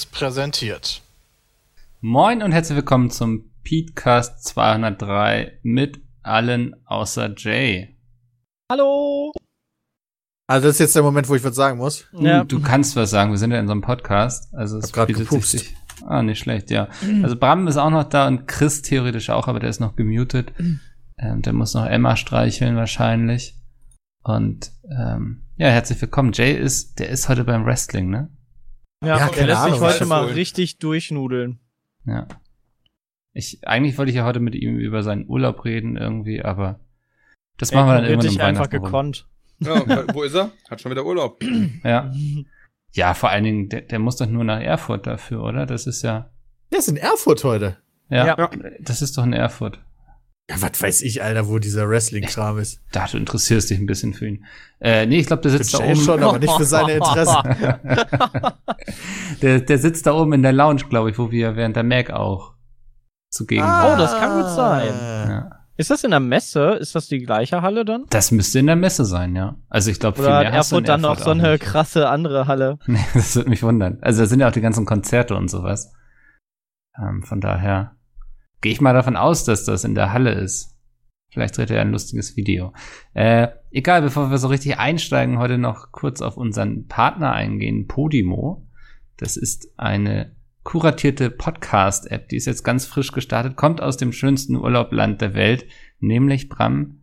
Seriös präsentiert. Moin und herzlich willkommen zum Petecast 203 mit allen außer Jay. Hallo. Also das ist jetzt der Moment, wo ich was sagen muss. Ja. Du kannst was sagen, wir sind ja in so einem Podcast. Also es gerade gepupst. Sich, ah, nicht schlecht, ja. Also Bram ist auch noch da und Chris theoretisch auch, aber der ist noch gemutet. Ähm, der muss noch Emma streicheln wahrscheinlich. Und ähm, ja, herzlich willkommen. Jay ist, der ist heute beim Wrestling, ne? Ja, ja der lässt sich heute mal wohl. richtig durchnudeln. Ja. Ich, eigentlich wollte ich ja heute mit ihm über seinen Urlaub reden irgendwie, aber das machen wir dann irgendwann im einfach gekonnt. Ja, wo ist er? Hat schon wieder Urlaub. ja. Ja, vor allen Dingen, der, der muss doch nur nach Erfurt dafür, oder? Das ist ja. Der ist in Erfurt heute. Ja, ja. das ist doch in Erfurt. Ja, was weiß ich, Alter, wo dieser Wrestling-Kram ist. Da, du interessierst dich ein bisschen für ihn. Äh, nee, ich glaube, der sitzt da oben. schon, aber nicht für seine Interessen. der, der sitzt da oben in der Lounge, glaube ich, wo wir während der Mac auch zugegen ah, waren. Oh, das kann gut sein. Ja. Ist das in der Messe? Ist das die gleiche Halle dann? Das müsste in der Messe sein, ja. Also ich glaube, viel mehr Erfurt dann noch so eine krasse andere Halle. Nee, das würde mich wundern. Also da sind ja auch die ganzen Konzerte und sowas. Ähm, von daher gehe ich mal davon aus, dass das in der Halle ist. Vielleicht dreht er ein lustiges Video. Äh, egal, bevor wir so richtig einsteigen, heute noch kurz auf unseren Partner eingehen, Podimo. Das ist eine kuratierte Podcast-App, die ist jetzt ganz frisch gestartet, kommt aus dem schönsten Urlaubland der Welt, nämlich Bram.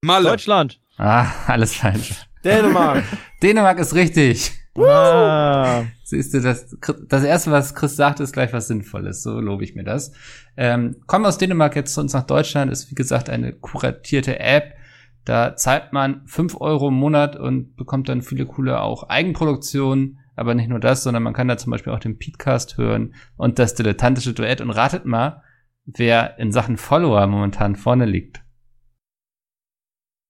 Malle. Deutschland. Ah, alles falsch. Dänemark. Dänemark ist richtig. Ah. Siehst du, das, das erste, was Chris sagt, ist gleich was Sinnvolles. So lobe ich mir das. Ähm, kommen aus Dänemark jetzt zu uns nach Deutschland, ist wie gesagt eine kuratierte App. Da zahlt man fünf Euro im Monat und bekommt dann viele coole auch Eigenproduktionen. Aber nicht nur das, sondern man kann da zum Beispiel auch den Podcast hören und das dilettantische Duett. Und ratet mal, wer in Sachen Follower momentan vorne liegt.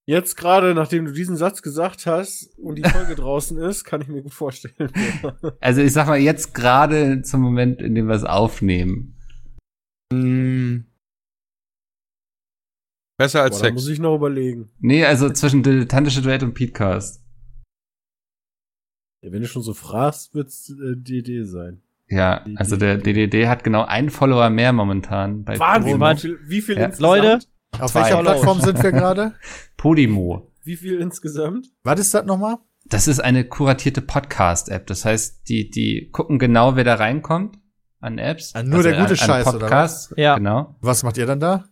Jetzt gerade, nachdem du diesen Satz gesagt hast und die Folge draußen ist, kann ich mir gut vorstellen. also ich sag mal, jetzt gerade zum Moment, in dem wir es aufnehmen. Mm. Besser als Boah, Sex. muss ich noch überlegen. Nee, also zwischen Dilettantische Duett und Petecast. Ja, wenn du schon so fragst, wird's äh, DD sein. Ja, also der DDD hat genau einen Follower mehr momentan. Bei Wahnsinn, wie viel, wie viel ja. Leute, auf Zwei welcher Plattform sind wir gerade? Podimo. Wie viel insgesamt? Was ist das nochmal? Das ist eine kuratierte Podcast-App. Das heißt, die, die gucken genau, wer da reinkommt an Apps. Ah, nur also der gute an, Scheiß, Podcast, oder was? Ja. Genau. Was macht ihr dann da?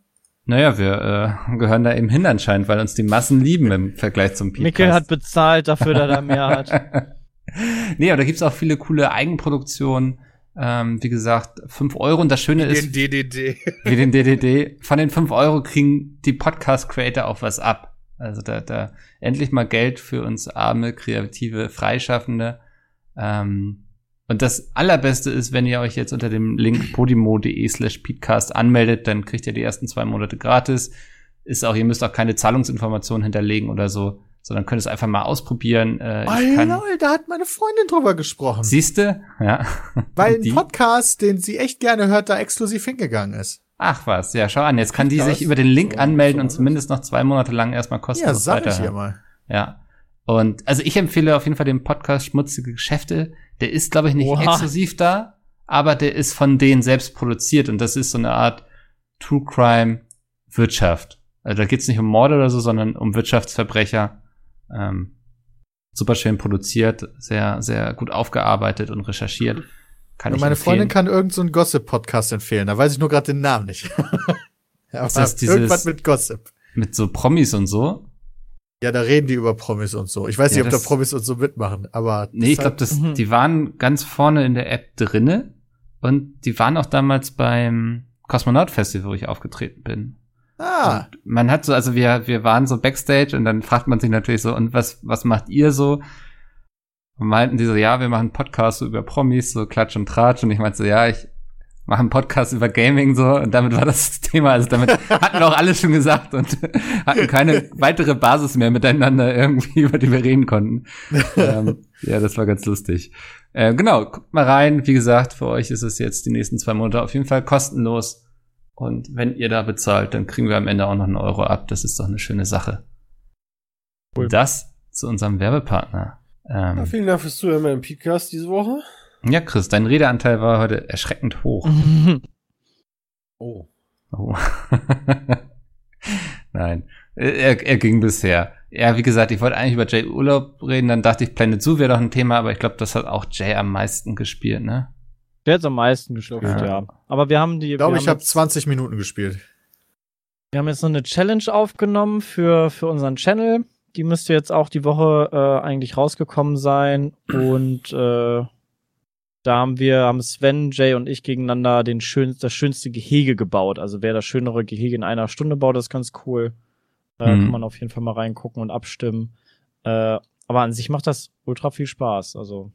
Naja, wir äh, gehören da eben hin anscheinend, weil uns die Massen lieben im Vergleich zum Podcast. Mikkel hat bezahlt dafür, dass er da mehr hat. nee, aber da gibt's auch viele coole Eigenproduktionen. Ähm, wie gesagt, fünf Euro. Und das Schöne wie ist. Den DDD. Wie den DDD. Von den fünf Euro kriegen die Podcast-Creator auch was ab. Also da, da endlich mal Geld für uns arme, kreative, Freischaffende. Ähm, und das allerbeste ist, wenn ihr euch jetzt unter dem Link podimo.de slash peatcast anmeldet, dann kriegt ihr die ersten zwei Monate gratis. Ist auch, ihr müsst auch keine Zahlungsinformationen hinterlegen oder so sondern könntest einfach mal ausprobieren. Äh, oh, kann, lol, da hat meine Freundin drüber gesprochen. Siehste, ja. Weil ein Podcast, den sie echt gerne hört, da exklusiv hingegangen ist. Ach was, ja, schau an. Jetzt kann die sich über den Link anmelden und zumindest noch zwei Monate lang erstmal kostenlos Ja, sag ich ihr mal. Ja. Und also ich empfehle auf jeden Fall den Podcast Schmutzige Geschäfte. Der ist, glaube ich, nicht Oha. exklusiv da, aber der ist von denen selbst produziert und das ist so eine Art True Crime Wirtschaft. Also da geht's nicht um Morde oder so, sondern um Wirtschaftsverbrecher ähm, super schön produziert, sehr, sehr gut aufgearbeitet und recherchiert. Kann ja, ich meine empfehlen. Freundin kann irgendeinen so Gossip-Podcast empfehlen, da weiß ich nur gerade den Namen nicht. ja, ist das dieses, irgendwas mit Gossip. Mit so Promis und so? Ja, da reden die über Promis und so. Ich weiß ja, nicht, ob da Promis und so mitmachen, aber. Nee, ich glaube, das, mhm. die waren ganz vorne in der App drinne und die waren auch damals beim Kosmonaut Festival, wo ich aufgetreten bin. Ah. Und man hat so, also wir, wir waren so Backstage und dann fragt man sich natürlich so, und was, was macht ihr so? Und meinten die so, ja, wir machen Podcasts so über Promis, so Klatsch und Tratsch. Und ich meinte so, ja, ich mache einen Podcast über Gaming so. Und damit war das, Thema. Also damit hatten wir auch alles schon gesagt und hatten keine weitere Basis mehr miteinander irgendwie, über die wir reden konnten. ähm, ja, das war ganz lustig. Äh, genau, guckt mal rein. Wie gesagt, für euch ist es jetzt die nächsten zwei Monate auf jeden Fall kostenlos. Und wenn ihr da bezahlt, dann kriegen wir am Ende auch noch einen Euro ab. Das ist doch eine schöne Sache. Cool. Das zu unserem Werbepartner. Ähm, ja, vielen Dank fürs Zuhören beim Podcast diese Woche. Ja, Chris, dein Redeanteil war heute erschreckend hoch. Oh. Oh. Nein, er, er ging bisher. Ja, wie gesagt, ich wollte eigentlich über Jay Urlaub reden, dann dachte ich, Planet Zoo wäre doch ein Thema, aber ich glaube, das hat auch Jay am meisten gespielt, ne? Der hat am meisten gespielt, ja. ja. Aber wir haben die. Ich glaube, ich habe 20 Minuten gespielt. Wir haben jetzt noch eine Challenge aufgenommen für, für unseren Channel. Die müsste jetzt auch die Woche äh, eigentlich rausgekommen sein. Und äh, da haben wir, haben Sven, Jay und ich gegeneinander den schön, das schönste Gehege gebaut. Also wer das schönere Gehege in einer Stunde baut, ist ganz cool. Äh, mhm. Kann man auf jeden Fall mal reingucken und abstimmen. Äh, aber an sich macht das ultra viel Spaß. Also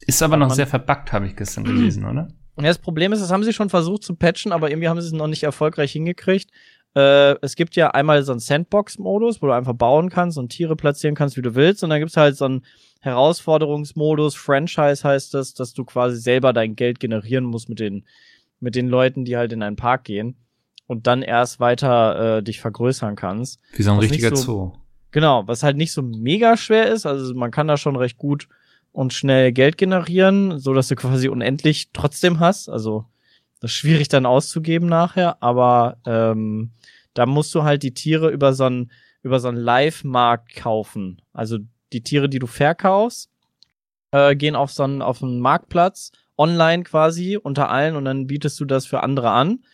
ist aber noch sehr verbuggt, habe ich gestern gelesen, oder? Ja, das Problem ist, das haben sie schon versucht zu patchen, aber irgendwie haben sie es noch nicht erfolgreich hingekriegt. Äh, es gibt ja einmal so einen Sandbox-Modus, wo du einfach bauen kannst und Tiere platzieren kannst, wie du willst. Und dann gibt's halt so einen Herausforderungsmodus, Franchise heißt das, dass du quasi selber dein Geld generieren musst mit den, mit den Leuten, die halt in einen Park gehen und dann erst weiter äh, dich vergrößern kannst. Wie so ein richtiger so, Zoo. Genau, was halt nicht so mega schwer ist, also man kann da schon recht gut und schnell Geld generieren, so dass du quasi unendlich trotzdem hast. Also das ist schwierig dann auszugeben nachher, aber ähm, da musst du halt die Tiere über so einen über so einen Live-Markt kaufen. Also die Tiere, die du verkaufst, äh, gehen auf so einen, auf einen Marktplatz, online quasi, unter allen und dann bietest du das für andere an.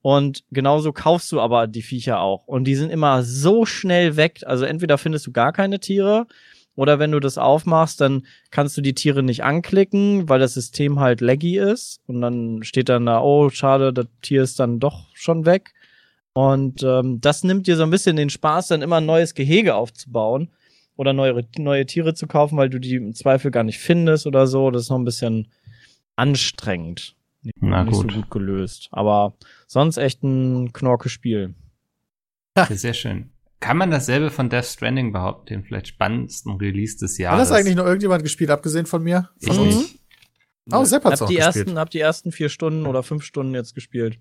Und genauso kaufst du aber die Viecher auch. Und die sind immer so schnell weg. Also entweder findest du gar keine Tiere oder wenn du das aufmachst, dann kannst du die Tiere nicht anklicken, weil das System halt laggy ist. Und dann steht dann da, oh, schade, das Tier ist dann doch schon weg. Und ähm, das nimmt dir so ein bisschen den Spaß, dann immer ein neues Gehege aufzubauen oder neue, neue Tiere zu kaufen, weil du die im Zweifel gar nicht findest oder so. Das ist noch ein bisschen anstrengend. Na nicht gut. so gut gelöst. Aber sonst echt ein Knorke-Spiel. Sehr schön. Kann man dasselbe von Death Stranding behaupten, den vielleicht spannendsten Release des Jahres? Hat das eigentlich noch irgendjemand gespielt, abgesehen von mir? Von ich uns? Nicht. Oh, Sepp hat's hab auch die gespielt. Ersten, hab die ersten vier Stunden oder fünf Stunden jetzt gespielt.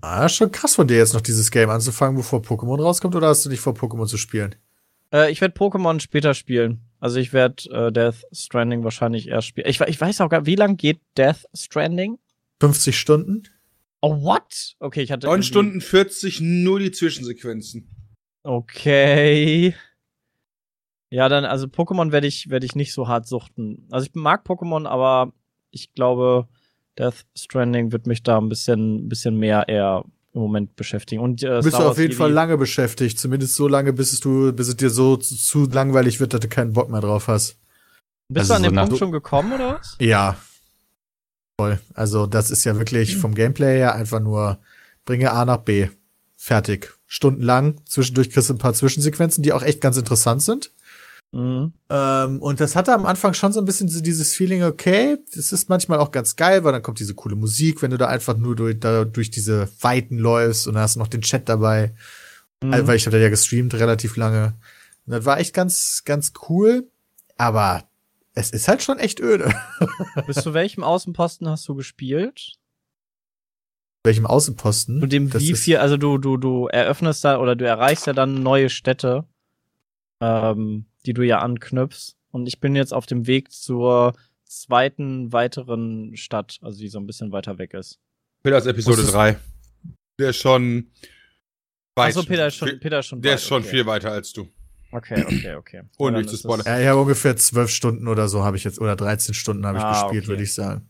Ah, schon krass von dir jetzt noch dieses Game anzufangen, bevor Pokémon rauskommt, oder hast du dich vor Pokémon zu spielen? Äh, ich werde Pokémon später spielen. Also ich werde äh, Death Stranding wahrscheinlich erst spielen. Ich, ich weiß auch gar, wie lang geht Death Stranding? 50 Stunden. Oh, what? Okay, ich hatte. 9 Stunden 40, nur die Zwischensequenzen. Okay. Ja, dann, also Pokémon werde ich, werde ich nicht so hart suchten. Also ich mag Pokémon, aber ich glaube, Death Stranding wird mich da ein bisschen, ein bisschen mehr eher im Moment beschäftigen. Und äh, bist du auf jeden Fall lange beschäftigt, zumindest so lange, bis es du, bis es dir so zu, zu langweilig wird, dass du keinen Bock mehr drauf hast. Bist also du an so dem Punkt schon gekommen oder was? Ja. Voll. Also das ist ja wirklich vom Gameplay her einfach nur bringe A nach B. Fertig. Stundenlang. Zwischendurch kriegst du ein paar Zwischensequenzen, die auch echt ganz interessant sind. Mhm. Ähm, und das hatte am Anfang schon so ein bisschen so dieses Feeling, okay, das ist manchmal auch ganz geil, weil dann kommt diese coole Musik, wenn du da einfach nur durch, da, durch diese Weiten läufst und dann hast du noch den Chat dabei. Mhm. Also, weil ich habe da ja gestreamt relativ lange. Und das war echt ganz, ganz cool. Aber es ist halt schon echt öde. Bis zu welchem Außenposten hast du gespielt? Welchem Außenposten? Zu dem wie viel, also du, du, du eröffnest da oder du erreichst ja dann neue Städte. Ähm, die du ja anknüpfst. Und ich bin jetzt auf dem Weg zur zweiten weiteren Stadt, also die so ein bisschen weiter weg ist. Peter ist Episode 3. Der ist schon weit. Achso, Peter ist schon, Peter ist schon Der weit, ist schon okay. viel weiter als du. Okay, okay, okay. Ohne mich zu spoilern. Ja, ich habe ungefähr zwölf Stunden oder so habe ich jetzt, oder 13 Stunden habe ich ah, gespielt, okay. würde ich sagen.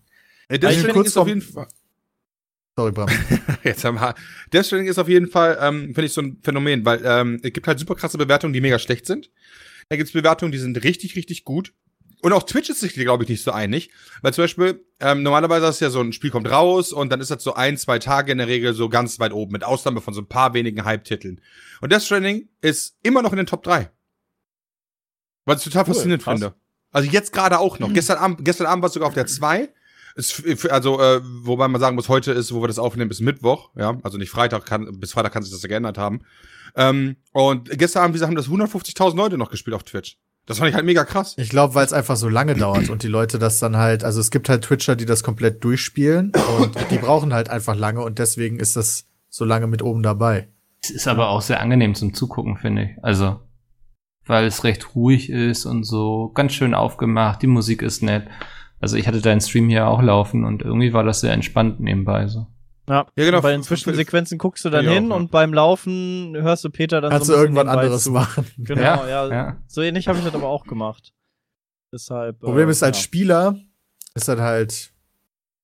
Ey, Death Stranding ist auf jeden Fall. Sorry, Bram. Jetzt haben wir. Death Stranding ist auf jeden Fall, ähm, finde ich, so ein Phänomen, weil ähm, es gibt halt super krasse Bewertungen, die mega schlecht sind. Da gibt's Bewertungen, die sind richtig, richtig gut. Und auch Twitch ist sich, glaube ich, nicht so einig. Weil zum Beispiel, ähm, normalerweise ist ja so ein Spiel kommt raus und dann ist das so ein, zwei Tage in der Regel so ganz weit oben, mit Ausnahme von so ein paar wenigen Hype-Titeln. Und Death Stranding ist immer noch in den Top 3. Was ich total cool, faszinierend krass. finde. Also jetzt gerade auch noch. Mhm. Gestern Abend, gestern Abend war es sogar auf der 2. Ist, also, äh, wobei man sagen muss, heute ist, wo wir das aufnehmen, bis Mittwoch, ja, also nicht Freitag, kann, bis Freitag kann sich das ja geändert haben. Ähm, und gestern Abend, wie gesagt, haben das 150.000 Leute noch gespielt auf Twitch. Das fand ich halt mega krass. Ich glaube, weil es einfach so lange dauert und die Leute das dann halt, also es gibt halt Twitcher, die das komplett durchspielen und die brauchen halt einfach lange und deswegen ist das so lange mit oben dabei. Es ist aber auch sehr angenehm zum Zugucken, finde ich. Also, weil es recht ruhig ist und so ganz schön aufgemacht, die Musik ist nett. Also ich hatte deinen Stream hier auch laufen und irgendwie war das sehr entspannt nebenbei so. Ja, Ja, genau. Bei den Zwischensequenzen guckst du dann Ja, hin ja. und beim Laufen hörst du Peter dann Kannst so du nebenbei anderes zu. machen. Genau, Ja, ja. ja. So ähnlich habe ich das aber auch gemacht. Deshalb. Problem äh, ist als ja, Spieler ist das halt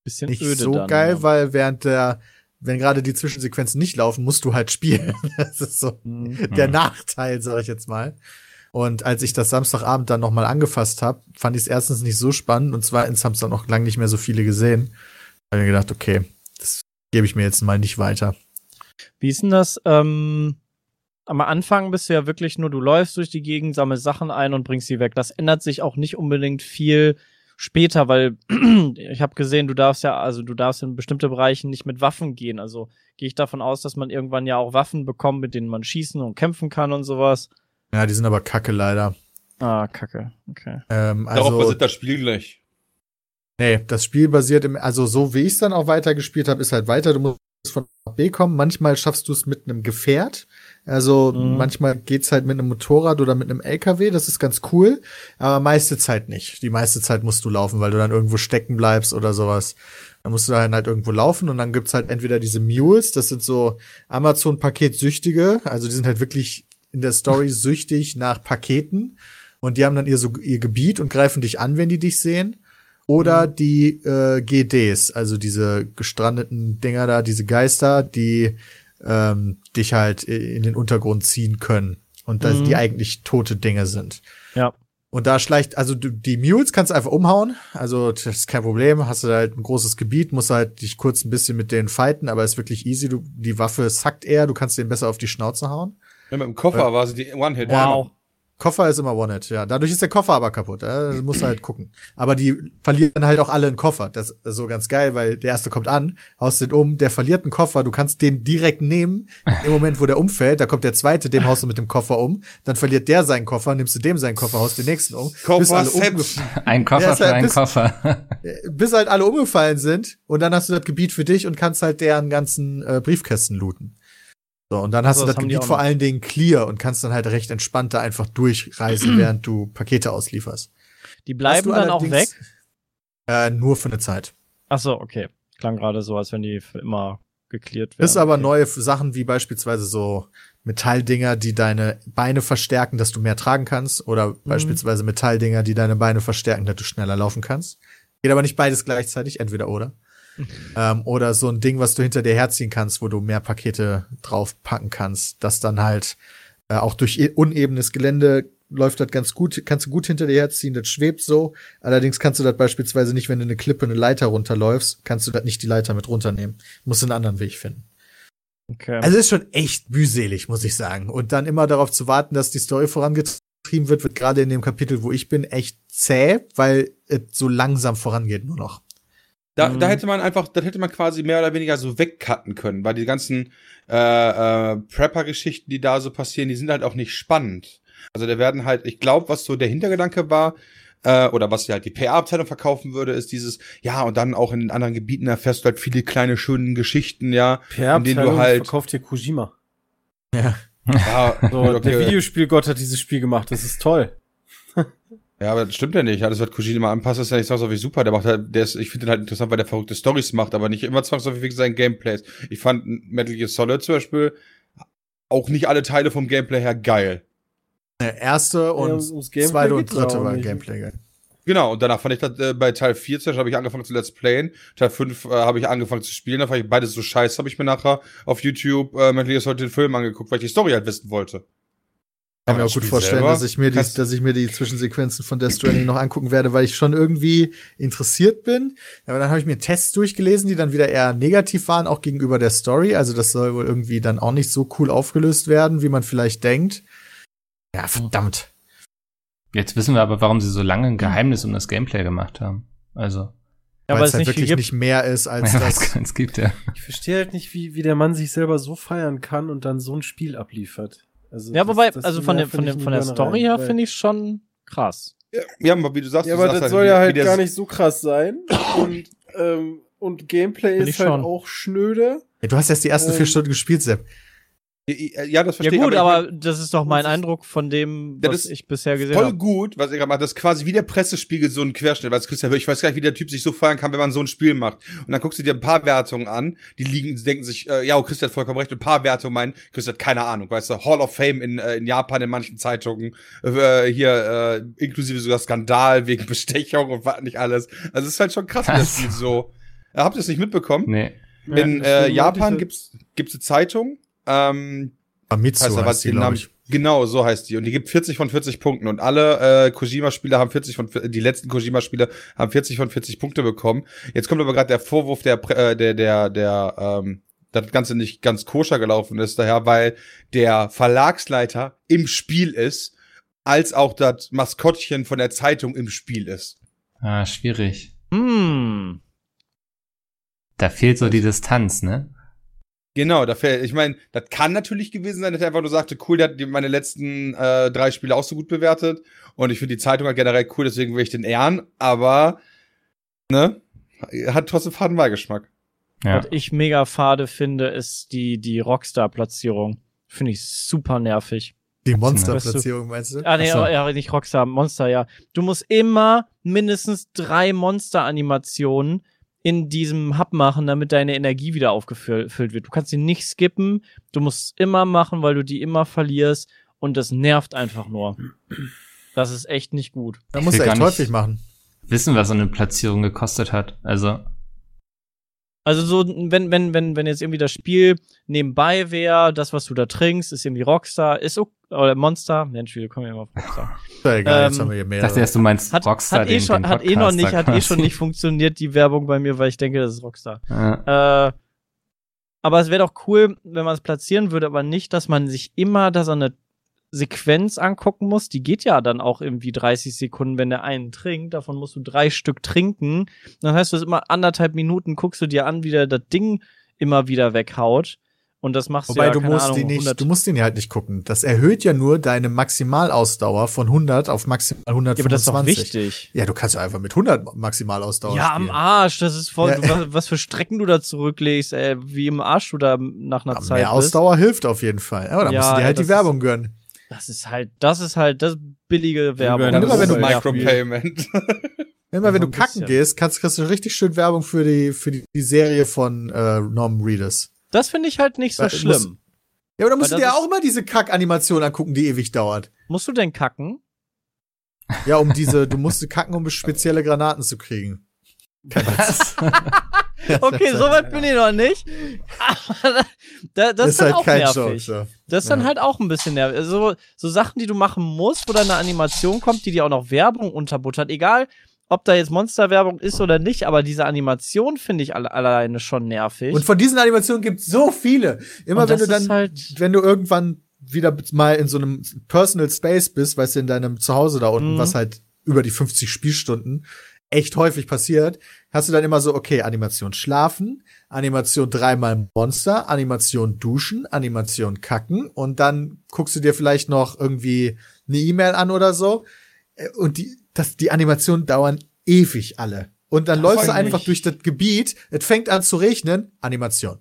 bisschen nicht öde so dann, geil, ja. weil während der, wenn gerade die Zwischensequenzen nicht laufen, musst du halt spielen. Das ist so Mhm. der Mhm. Nachteil, sag ich jetzt mal. Und als ich das Samstagabend dann nochmal angefasst habe, fand ich es erstens nicht so spannend und zweitens haben es dann auch lang nicht mehr so viele gesehen. Da habe ich mir gedacht, okay, das gebe ich mir jetzt mal nicht weiter. Wie ist denn das? Ähm, am Anfang bist du ja wirklich nur, du läufst durch die Gegend, sammelst Sachen ein und bringst sie weg. Das ändert sich auch nicht unbedingt viel später, weil ich habe gesehen, du darfst ja, also du darfst in bestimmte Bereichen nicht mit Waffen gehen. Also gehe ich davon aus, dass man irgendwann ja auch Waffen bekommt, mit denen man schießen und kämpfen kann und sowas. Ja, die sind aber kacke leider. Ah, kacke. Okay. Ähm, Darauf also, basiert das Spiel gleich. Nee, das Spiel basiert im, also so wie ich es dann auch weitergespielt habe, ist halt weiter. Du musst von A B kommen. Manchmal schaffst du es mit einem Gefährt. Also Mhm. manchmal geht's halt mit einem Motorrad oder mit einem LKW. Das ist ganz cool. Aber meiste Zeit nicht. Die meiste Zeit musst du laufen, weil du dann irgendwo stecken bleibst oder sowas. Dann musst du dann halt irgendwo laufen und dann gibt's halt entweder diese Mules, das sind so Amazon-Paket-Süchtige. Also die sind halt wirklich in der Story süchtig nach Paketen. Und die haben dann ihr, so, ihr Gebiet und greifen dich an, wenn die dich sehen. Oder die äh, GDs, also diese gestrandeten Dinger da, diese Geister, die ähm, dich halt in den Untergrund ziehen können. Und Mhm. die eigentlich tote Dinge sind. Ja. Und da schleicht, also du, die Mules kannst du einfach umhauen. Also das ist kein Problem. Hast du halt ein großes Gebiet, musst halt dich kurz ein bisschen mit denen fighten, aber ist wirklich easy. Du, die Waffe sackt eher, du kannst den besser auf die Schnauze hauen. Ja, mit dem Koffer war sie die One-Hit. Wow. Koffer ist immer One-Hit, ja. Dadurch ist der Koffer aber kaputt. Ja? Du musst halt gucken. Aber die verlieren halt auch alle einen Koffer. Das ist so ganz geil, weil der erste kommt an, haust den um, der verliert einen Koffer, du kannst den direkt nehmen. Im Moment, wo der umfällt, da kommt der zweite, dem haust du mit dem Koffer um. Dann verliert der seinen Koffer, nimmst du dem seinen Koffer, haust den nächsten um. bis Koffer Ein Koffer Ja, ist für halt einen bis- Koffer. bis halt alle umgefallen sind. Und dann hast du das Gebiet für dich und kannst halt deren ganzen äh, Briefkästen looten. So, und dann hast Also, du das das Gebiet vor allen Dingen clear und kannst dann halt recht entspannt da einfach durchreisen, während du Pakete auslieferst. Die bleiben dann auch weg. Äh, nur für eine Zeit. Ach so, okay. Klang gerade so, als wenn die für immer geklärt werden. Ist aber okay. neue Sachen wie beispielsweise so Metalldinger, die deine Beine verstärken, dass du mehr tragen kannst, oder Mhm. beispielsweise Metalldinger, die deine Beine verstärken, dass du schneller laufen kannst. Geht aber nicht beides gleichzeitig, entweder oder. Ähm, oder so ein Ding, was du hinter dir herziehen kannst, wo du mehr Pakete draufpacken kannst, das dann halt äh, auch durch unebenes Gelände läuft das ganz gut, kannst du gut hinter dir herziehen, das schwebt so. Allerdings kannst du das beispielsweise nicht, wenn du eine Klippe, eine Leiter runterläufst, kannst du das nicht die Leiter mit runternehmen. Musst einen anderen Weg finden. Okay. Also ist schon echt mühselig, muss ich sagen. Und dann immer darauf zu warten, dass die Story vorangetrieben wird, wird gerade in dem Kapitel, wo ich bin, echt zäh, weil es so langsam vorangeht nur noch. Da, Mhm. da hätte man einfach, das hätte man quasi mehr oder weniger so wegcutten können, weil die ganzen äh, äh, Prepper-Geschichten, die da so passieren, die sind halt auch nicht spannend. Also da werden halt, ich glaube, was so der Hintergedanke war, äh, oder was ja halt die PR-Abteilung verkaufen würde, ist dieses, ja, und dann auch in den anderen Gebieten erfährst du halt viele kleine, schöne Geschichten, ja, Per in denen du Abteilung halt, verkauft hier Kojima. Ja. ja, So, okay. Der Videospielgott hat dieses Spiel gemacht. Das ist toll. Ja, aber das stimmt ja nicht. Alles, was Kojima anpasst, ist ja nicht zwangsläufig super. Der macht halt, der ist, ich finde den halt interessant, weil der verrückte Stories macht, aber nicht immer zwangsläufig wegen seinen Gameplays. Ich fand Metal Gear Solid zum Beispiel auch nicht alle Teile vom Gameplay her geil. Der erste und Gameplay zweite und dritte war. Gameplay. geil. Genau, und danach fand ich das äh, bei Teil 4 zum Beispiel habe ich angefangen zu Let's Playen. Teil 5 äh, habe ich angefangen zu spielen, da fand ich beides so scheiße, habe ich mir nachher auf YouTube äh, Metal Gear Solid den Film angeguckt, weil ich die Story halt wissen wollte. Kann mir auch gut vorstellen, selber dass ich mir die, kannst- dass ich mir die Zwischensequenzen von Death Stranding noch angucken werde, weil ich schon irgendwie interessiert bin. Aber dann habe ich mir Tests durchgelesen, die dann wieder eher negativ waren, auch gegenüber der Story. Also das soll wohl irgendwie dann auch nicht so cool aufgelöst werden, wie man vielleicht denkt. Ja, verdammt. Jetzt wissen wir aber, warum sie so lange ein Geheimnis um das Gameplay gemacht haben. Also, ja, weil es halt nicht wirklich gibt. nicht mehr ist als ja, das. es gibt ja. Ich verstehe halt nicht, wie, wie der Mann sich selber so feiern kann und dann so ein Spiel abliefert. Also Ja, das- wobei, das also von der, von der, von der Story her finde ich schon krass. Ja, ja, aber wie du sagst, Ja, du aber sagst das halt, soll ja halt gar nicht so krass sein. Und, ähm, und Gameplay ist halt schon. auch schnöde. Ja, du hast erst die ersten Ähm. vier Stunden gespielt, Sepp. Ja, das Ja verstehe gut, ich. aber, ich das ist doch mein Eindruck von dem, Ja, was das ich bisher gesehen voll habe. gut, was er gerade macht. Das ist quasi wie der Pressespiegel so ein Querschnitt. Weil Christian, ich weiß gar nicht, wie der Typ sich so feiern kann, wenn man so ein Spiel macht. Und dann guckst du dir ein paar Wertungen an, die liegen, die denken sich, äh, ja, oh, Christian hat vollkommen recht. Und ein paar Wertungen meinen, Christian hat keine Ahnung, weißt du, Hall of Fame in, äh, in Japan in manchen Zeitungen, äh, hier, äh, inklusive sogar Skandal wegen Bestechung und was nicht alles. Also es ist halt schon krass, wie das? Spiel so. Äh, habt ihr es nicht mitbekommen? Nee. In Ja, äh, Japan ich- gibt's gibt's eine Zeitung, ähm, Famitsu heißt aber heißt die, Namen. ich. Genau, so heißt die. Und die gibt 40 von 40 Punkten. Und alle äh, Kojima-Spiele haben 40 von die letzten Kojima-Spiele haben 40 von 40 Punkte bekommen. Jetzt kommt aber gerade der Vorwurf, der äh, der der der ähm, das Ganze nicht ganz koscher gelaufen ist, daher, weil der Verlagsleiter im Spiel ist, als auch das Maskottchen von der Zeitung im Spiel ist. Ah, schwierig. Hm. Da fehlt so die Distanz, ne? Genau, da fällt, ich meine, das kann natürlich gewesen sein, dass er einfach nur sagte, cool, der hat die- meine letzten äh, drei Spiele auch so gut bewertet und ich finde die Zeitung halt generell cool, deswegen will ich den ehren, aber ne, hat trotzdem faden Beigeschmack. Ja. Was ich mega fade finde, ist die, die Rockstar-Platzierung. Finde ich super nervig. Die Monsterplatzierung, meinst du? Ah, nee, so. ja, nicht Rockstar, Monster, ja. Du musst immer mindestens drei Monster-Animationen in diesem Hub machen, damit deine Energie wieder aufgefüllt wird. Du kannst sie nicht skippen, du musst es immer machen, weil du die immer verlierst und das nervt einfach nur. Das ist echt nicht gut. Da Ich musst du will gar echt häufig machen. Wissen, was so eine Platzierung gekostet hat. Also, Also so, wenn, wenn, wenn, wenn jetzt irgendwie das Spiel nebenbei wäre, das, was du da trinkst, ist irgendwie Rockstar, ist okay, oder Monster, Mensch, wir kommen ja immer auf Rockstar. Ja egal, jetzt Ähm, haben wir hier mehrere. dachte erst, du meinst Hat, Rockstar, hat eh den, schon, den hat eh noch nicht, hat eh schon nicht funktioniert, die Werbung bei mir, weil ich denke, das ist Rockstar. Ja. Äh, aber es wäre doch cool, wenn man es platzieren würde, aber nicht, dass man sich immer da so eine Sequenz angucken muss. Die geht ja dann auch irgendwie 30 Sekunden, wenn der einen trinkt. Davon musst du drei Stück trinken. Dann heißt du es immer anderthalb Minuten, guckst du dir an, wie der das Ding immer wieder weghaut. Und das machst Wobei du ja, du musst Ahnung, die nicht, 100 du musst den ja halt nicht gucken. Das erhöht ja nur deine Maximalausdauer von 100 auf maximal ja, aber das ist doch 125. wichtig. Ja, du kannst ja einfach mit 100 Maximalausdauer Ja, spielen. am Arsch, das ist voll, Ja. was, was für Strecken du da zurücklegst, ey, wie im Arsch du da nach einer Aber Zeit mehr bist. Ausdauer hilft auf jeden Fall. Aber da Ja, musst du dir ja, halt die das Werbung gönnen. Das ist halt, das ist halt, das billige Werbung. Und immer wenn du Das ist Micropayment. Immer wenn du kacken gehst, kannst, kriegst du richtig schön Werbung für die, für die, die Serie von äh, Norman Reedus. Das finde ich halt nicht so Weil- schlimm. muss- Ja, aber dann musst du dir auch immer diese Kack-Animation angucken, die ewig dauert. Musst du denn kacken? Ja, um diese, du musst kacken, um spezielle Granaten zu kriegen. Witz. Okay, so weit bin ich noch nicht. Aber da, das ist, dann auch nervig. Joke. So. Das ist dann Ja. halt auch ein bisschen nervig. Also, so Sachen, die du machen musst, wo dann eine Animation kommt, die dir auch noch Werbung unterbuttert. Egal, ob da jetzt Monsterwerbung ist oder nicht, aber diese Animation finde ich alle, alleine schon nervig. Und von diesen Animationen gibt es so viele. Immer wenn du dann, halt- wenn du irgendwann wieder mal in so einem Personal Space bist, weißt du, in deinem Zuhause da unten, Mhm. was halt über die 50 Spielstunden echt häufig passiert, hast du dann immer so, okay, Animation schlafen, Animation dreimal Monster, Animation duschen, Animation kacken und dann guckst du dir vielleicht noch irgendwie eine E-Mail an oder so. Äh, Und die, das, die Animationen dauern ewig alle. Und dann läufst du einfach mich. durch das Gebiet, es fängt an zu regnen, Animation.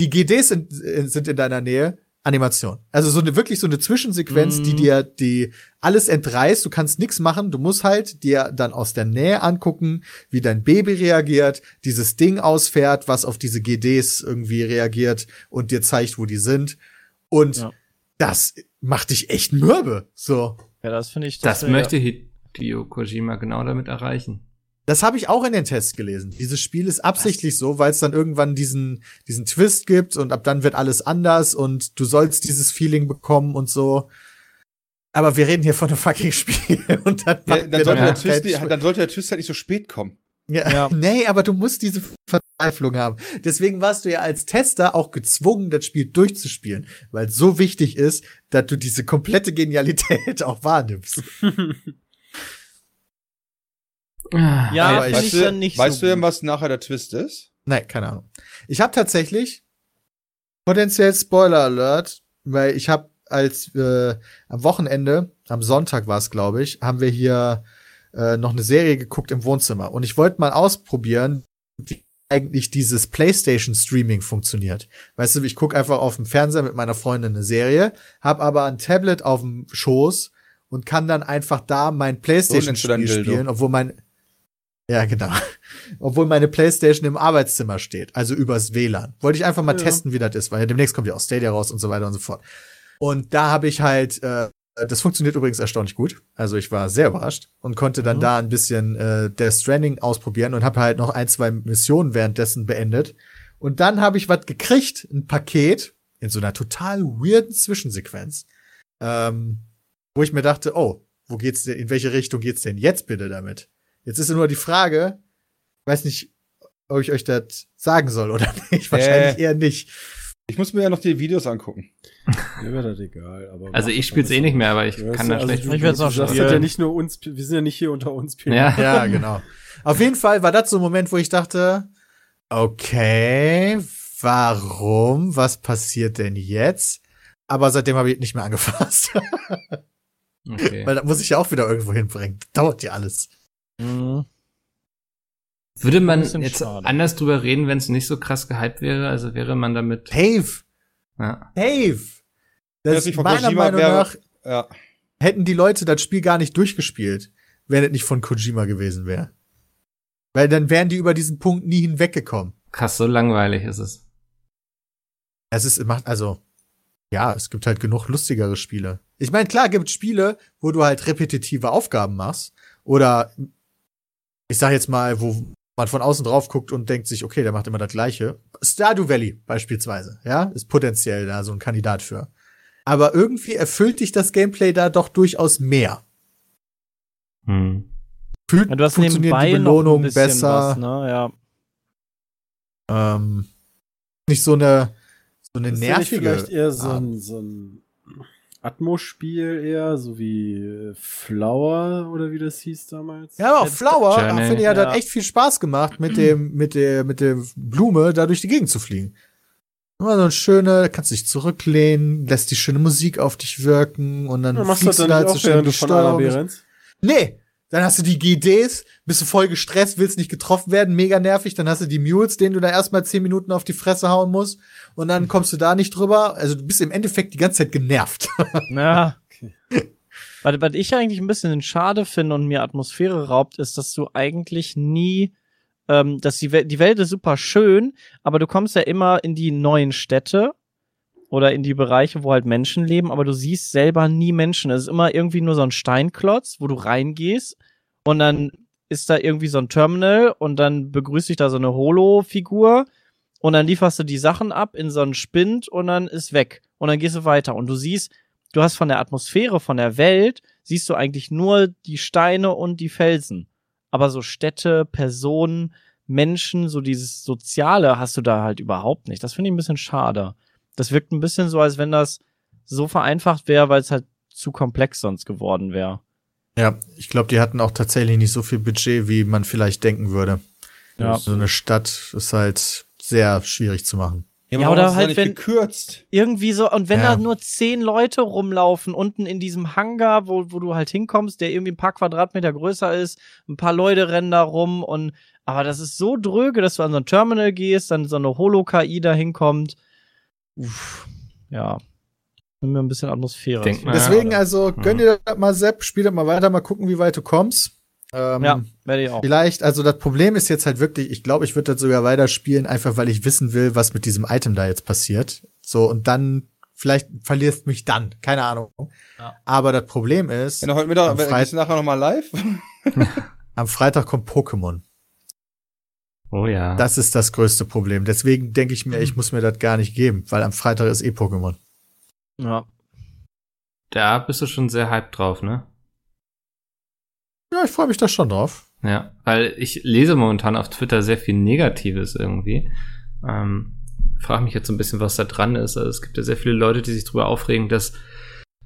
Die GDs sind, sind in deiner Nähe, Animation. Also so eine wirklich so eine Zwischensequenz, Mhm. die dir die alles entreißt. Du kannst nichts machen. Du musst halt dir dann aus der Nähe angucken, wie dein Baby reagiert, dieses Ding ausfährt, was auf diese GDs irgendwie reagiert und dir zeigt, wo die sind. Und Ja. das macht dich echt mürbe. So. ja, das finde ich. Das wär- möchte Hideo Kojima genau damit erreichen. Das habe ich auch in den Tests gelesen. Dieses Spiel ist absichtlich so, weil es dann irgendwann diesen, diesen Twist gibt und ab dann wird alles anders und du sollst dieses Feeling bekommen und so. Aber wir reden hier von einem fucking Spiel und dann, Ja, dann, sollte der Twist, nicht- dann sollte der Twist halt nicht so spät kommen. Ja, Ja. Nee, aber du musst diese Verzweiflung haben. Deswegen warst du ja als Tester auch gezwungen, das Spiel durchzuspielen, weil es so wichtig ist, dass du diese komplette Genialität auch wahrnimmst. Ja, Aber ich- ich weißt du, dann nicht weißt so du denn, was nachher der Twist ist? Nein, keine Ahnung. Ich habe tatsächlich potenziell Spoiler Alert, weil ich habe als äh, am Wochenende, am Sonntag war es, glaube ich, haben wir hier äh, noch eine Serie geguckt im Wohnzimmer und ich wollte mal ausprobieren, wie eigentlich dieses PlayStation Streaming funktioniert. Weißt du, ich gucke einfach auf dem Fernseher mit meiner Freundin eine Serie, hab aber ein Tablet auf dem Schoß und kann dann einfach da mein PlayStation Spiel spielen, obwohl mein ja, genau. Obwohl meine Playstation im Arbeitszimmer steht, also übers WLAN. Wollte ich einfach mal Ja. testen, wie das ist, weil ja demnächst kommt ja auch Stadia raus und so weiter und so fort. Und da habe ich halt, äh, das funktioniert übrigens erstaunlich gut. Also ich war sehr überrascht und konnte dann Mhm. da ein bisschen äh, Death Stranding ausprobieren und habe halt noch ein, zwei Missionen währenddessen beendet. Und dann habe ich was gekriegt, ein Paket in so einer total weirden Zwischensequenz, ähm, wo ich mir dachte, oh, wo geht's denn, in welche Richtung geht's denn jetzt bitte damit? Jetzt ist nur die Frage, weiß nicht, ob ich euch das sagen soll oder nicht. Wahrscheinlich Äh. eher nicht. Ich muss mir ja noch die Videos angucken. Mir wäre das egal. Aber Also ich spiele es eh nicht mehr, aber ich kann da also schlecht. du, Ich du noch sagst spielen. das ja nicht nur uns, wir sind ja nicht hier unter uns. Ja. Ja, genau. Auf jeden Fall war das so ein Moment, wo ich dachte, okay, warum? Was passiert denn jetzt? Aber seitdem habe ich nicht mehr angefasst. Okay. Weil das muss ich ja auch wieder irgendwo hinbringen. Dauert ja alles. Mhm. Würde man jetzt schade. anders drüber reden, wenn es nicht so krass gehypt wäre? Also wäre man damit. Dave, Ja. Dave. Das von meiner Kojima Meinung wäre- nach Ja. hätten die Leute das Spiel gar nicht durchgespielt, wenn es nicht von Kojima gewesen wäre. Weil dann wären die über diesen Punkt nie hinweggekommen. Krass, so langweilig ist es. Es ist, macht, also, ja, es gibt halt genug lustigere Spiele. Ich meine, klar gibt es Spiele, wo du halt repetitive Aufgaben machst. Oder, ich sag jetzt mal, wo man von außen drauf guckt und denkt sich, okay, der macht immer das Gleiche. Stardew Valley beispielsweise, ja, ist potenziell da so ein Kandidat für. Aber irgendwie erfüllt dich das Gameplay da doch durchaus mehr. Hm. Fühlt, Ja, du hast funktioniert nebenbei die noch ein Belohnung bisschen besser. was, ne? Ja. Ähm, nicht so eine, so eine nervige. vielleicht eher so ein, so ein Atmos-Spiel eher, so wie äh, Flower oder wie das hieß damals? Ja, aber auch Flower, Journey. finde ich, hat Ja. das echt viel Spaß gemacht, mit dem, mit der, mit der Blume da durch die Gegend zu fliegen. Immer so eine schöne, kannst dich zurücklehnen, lässt die schöne Musik auf dich wirken und dann Ja, machst du fliegst dann du da halt so schön die du Steuerung. Nee, dann hast du die GDs, bist du voll gestresst, willst nicht getroffen werden, mega nervig, dann hast du die Mules, denen du da erstmal zehn Minuten auf die Fresse hauen musst und dann kommst du da nicht drüber. Also du bist im Endeffekt die ganze Zeit genervt. Ja. Okay. Was, was ich eigentlich ein bisschen schade finde und mir Atmosphäre raubt, ist, dass du eigentlich nie, ähm, dass die, Welt, die Welt ist super schön, aber du kommst ja immer in die neuen Städte oder in die Bereiche, wo halt Menschen leben, aber du siehst selber nie Menschen. Es ist immer irgendwie nur so ein Steinklotz, wo du reingehst und dann ist da irgendwie so ein Terminal und dann begrüßt dich da so eine Holo-Figur und dann lieferst du die Sachen ab in so einen Spind und dann ist weg. Und dann gehst du weiter und du siehst, du hast von der Atmosphäre, von der Welt, siehst du eigentlich nur die Steine und die Felsen. Aber so Städte, Personen, Menschen, so dieses Soziale hast du da halt überhaupt nicht. Das finde ich ein bisschen schade. Das wirkt ein bisschen so, als wenn das so vereinfacht wäre, weil es halt zu komplex sonst geworden wäre. Ja, ich glaube, die hatten auch tatsächlich nicht so viel Budget, wie man vielleicht denken würde. Ja. So eine Stadt ist halt sehr schwierig zu machen. Ja, warum oder halt, wenn- gekürzt. Irgendwie so, und wenn Ja. da nur zehn Leute rumlaufen, unten in diesem Hangar, wo, wo du halt hinkommst, der irgendwie ein paar Quadratmeter größer ist, ein paar Leute rennen da rum und, aber das ist so dröge, dass du an so ein Terminal gehst, dann so eine Holo-KI da hinkommt. Uff, ja. Nimm mir ein bisschen Atmosphäre. Denk mal. Deswegen, also, gönn dir das mal, Sepp, spiel das mal weiter, mal gucken, wie weit du kommst. Ähm, Ja, werde ich auch. Vielleicht, also das Problem ist jetzt halt wirklich, ich glaube, ich würde das sogar weiterspielen, einfach weil ich wissen will, was mit diesem Item da jetzt passiert. So, und dann, vielleicht verlierst mich dann, keine Ahnung. Ja. Aber das Problem ist, Wenn du heute Mittag, Am wenn- Freit- nachher nochmal live? am Freitag kommt Pokémon. Oh ja. Das ist das größte Problem. Deswegen denke ich mir, ich muss mir das gar nicht geben, weil am Freitag ist eh Pokémon. Ja. da bist du schon sehr hyped drauf, ne? Ja, ich freue mich da schon drauf. Ja, weil ich lese momentan auf Twitter sehr viel Negatives irgendwie. Ähm, frage mich jetzt so ein bisschen, was da dran ist. Also es gibt ja sehr viele Leute, die sich darüber aufregen, dass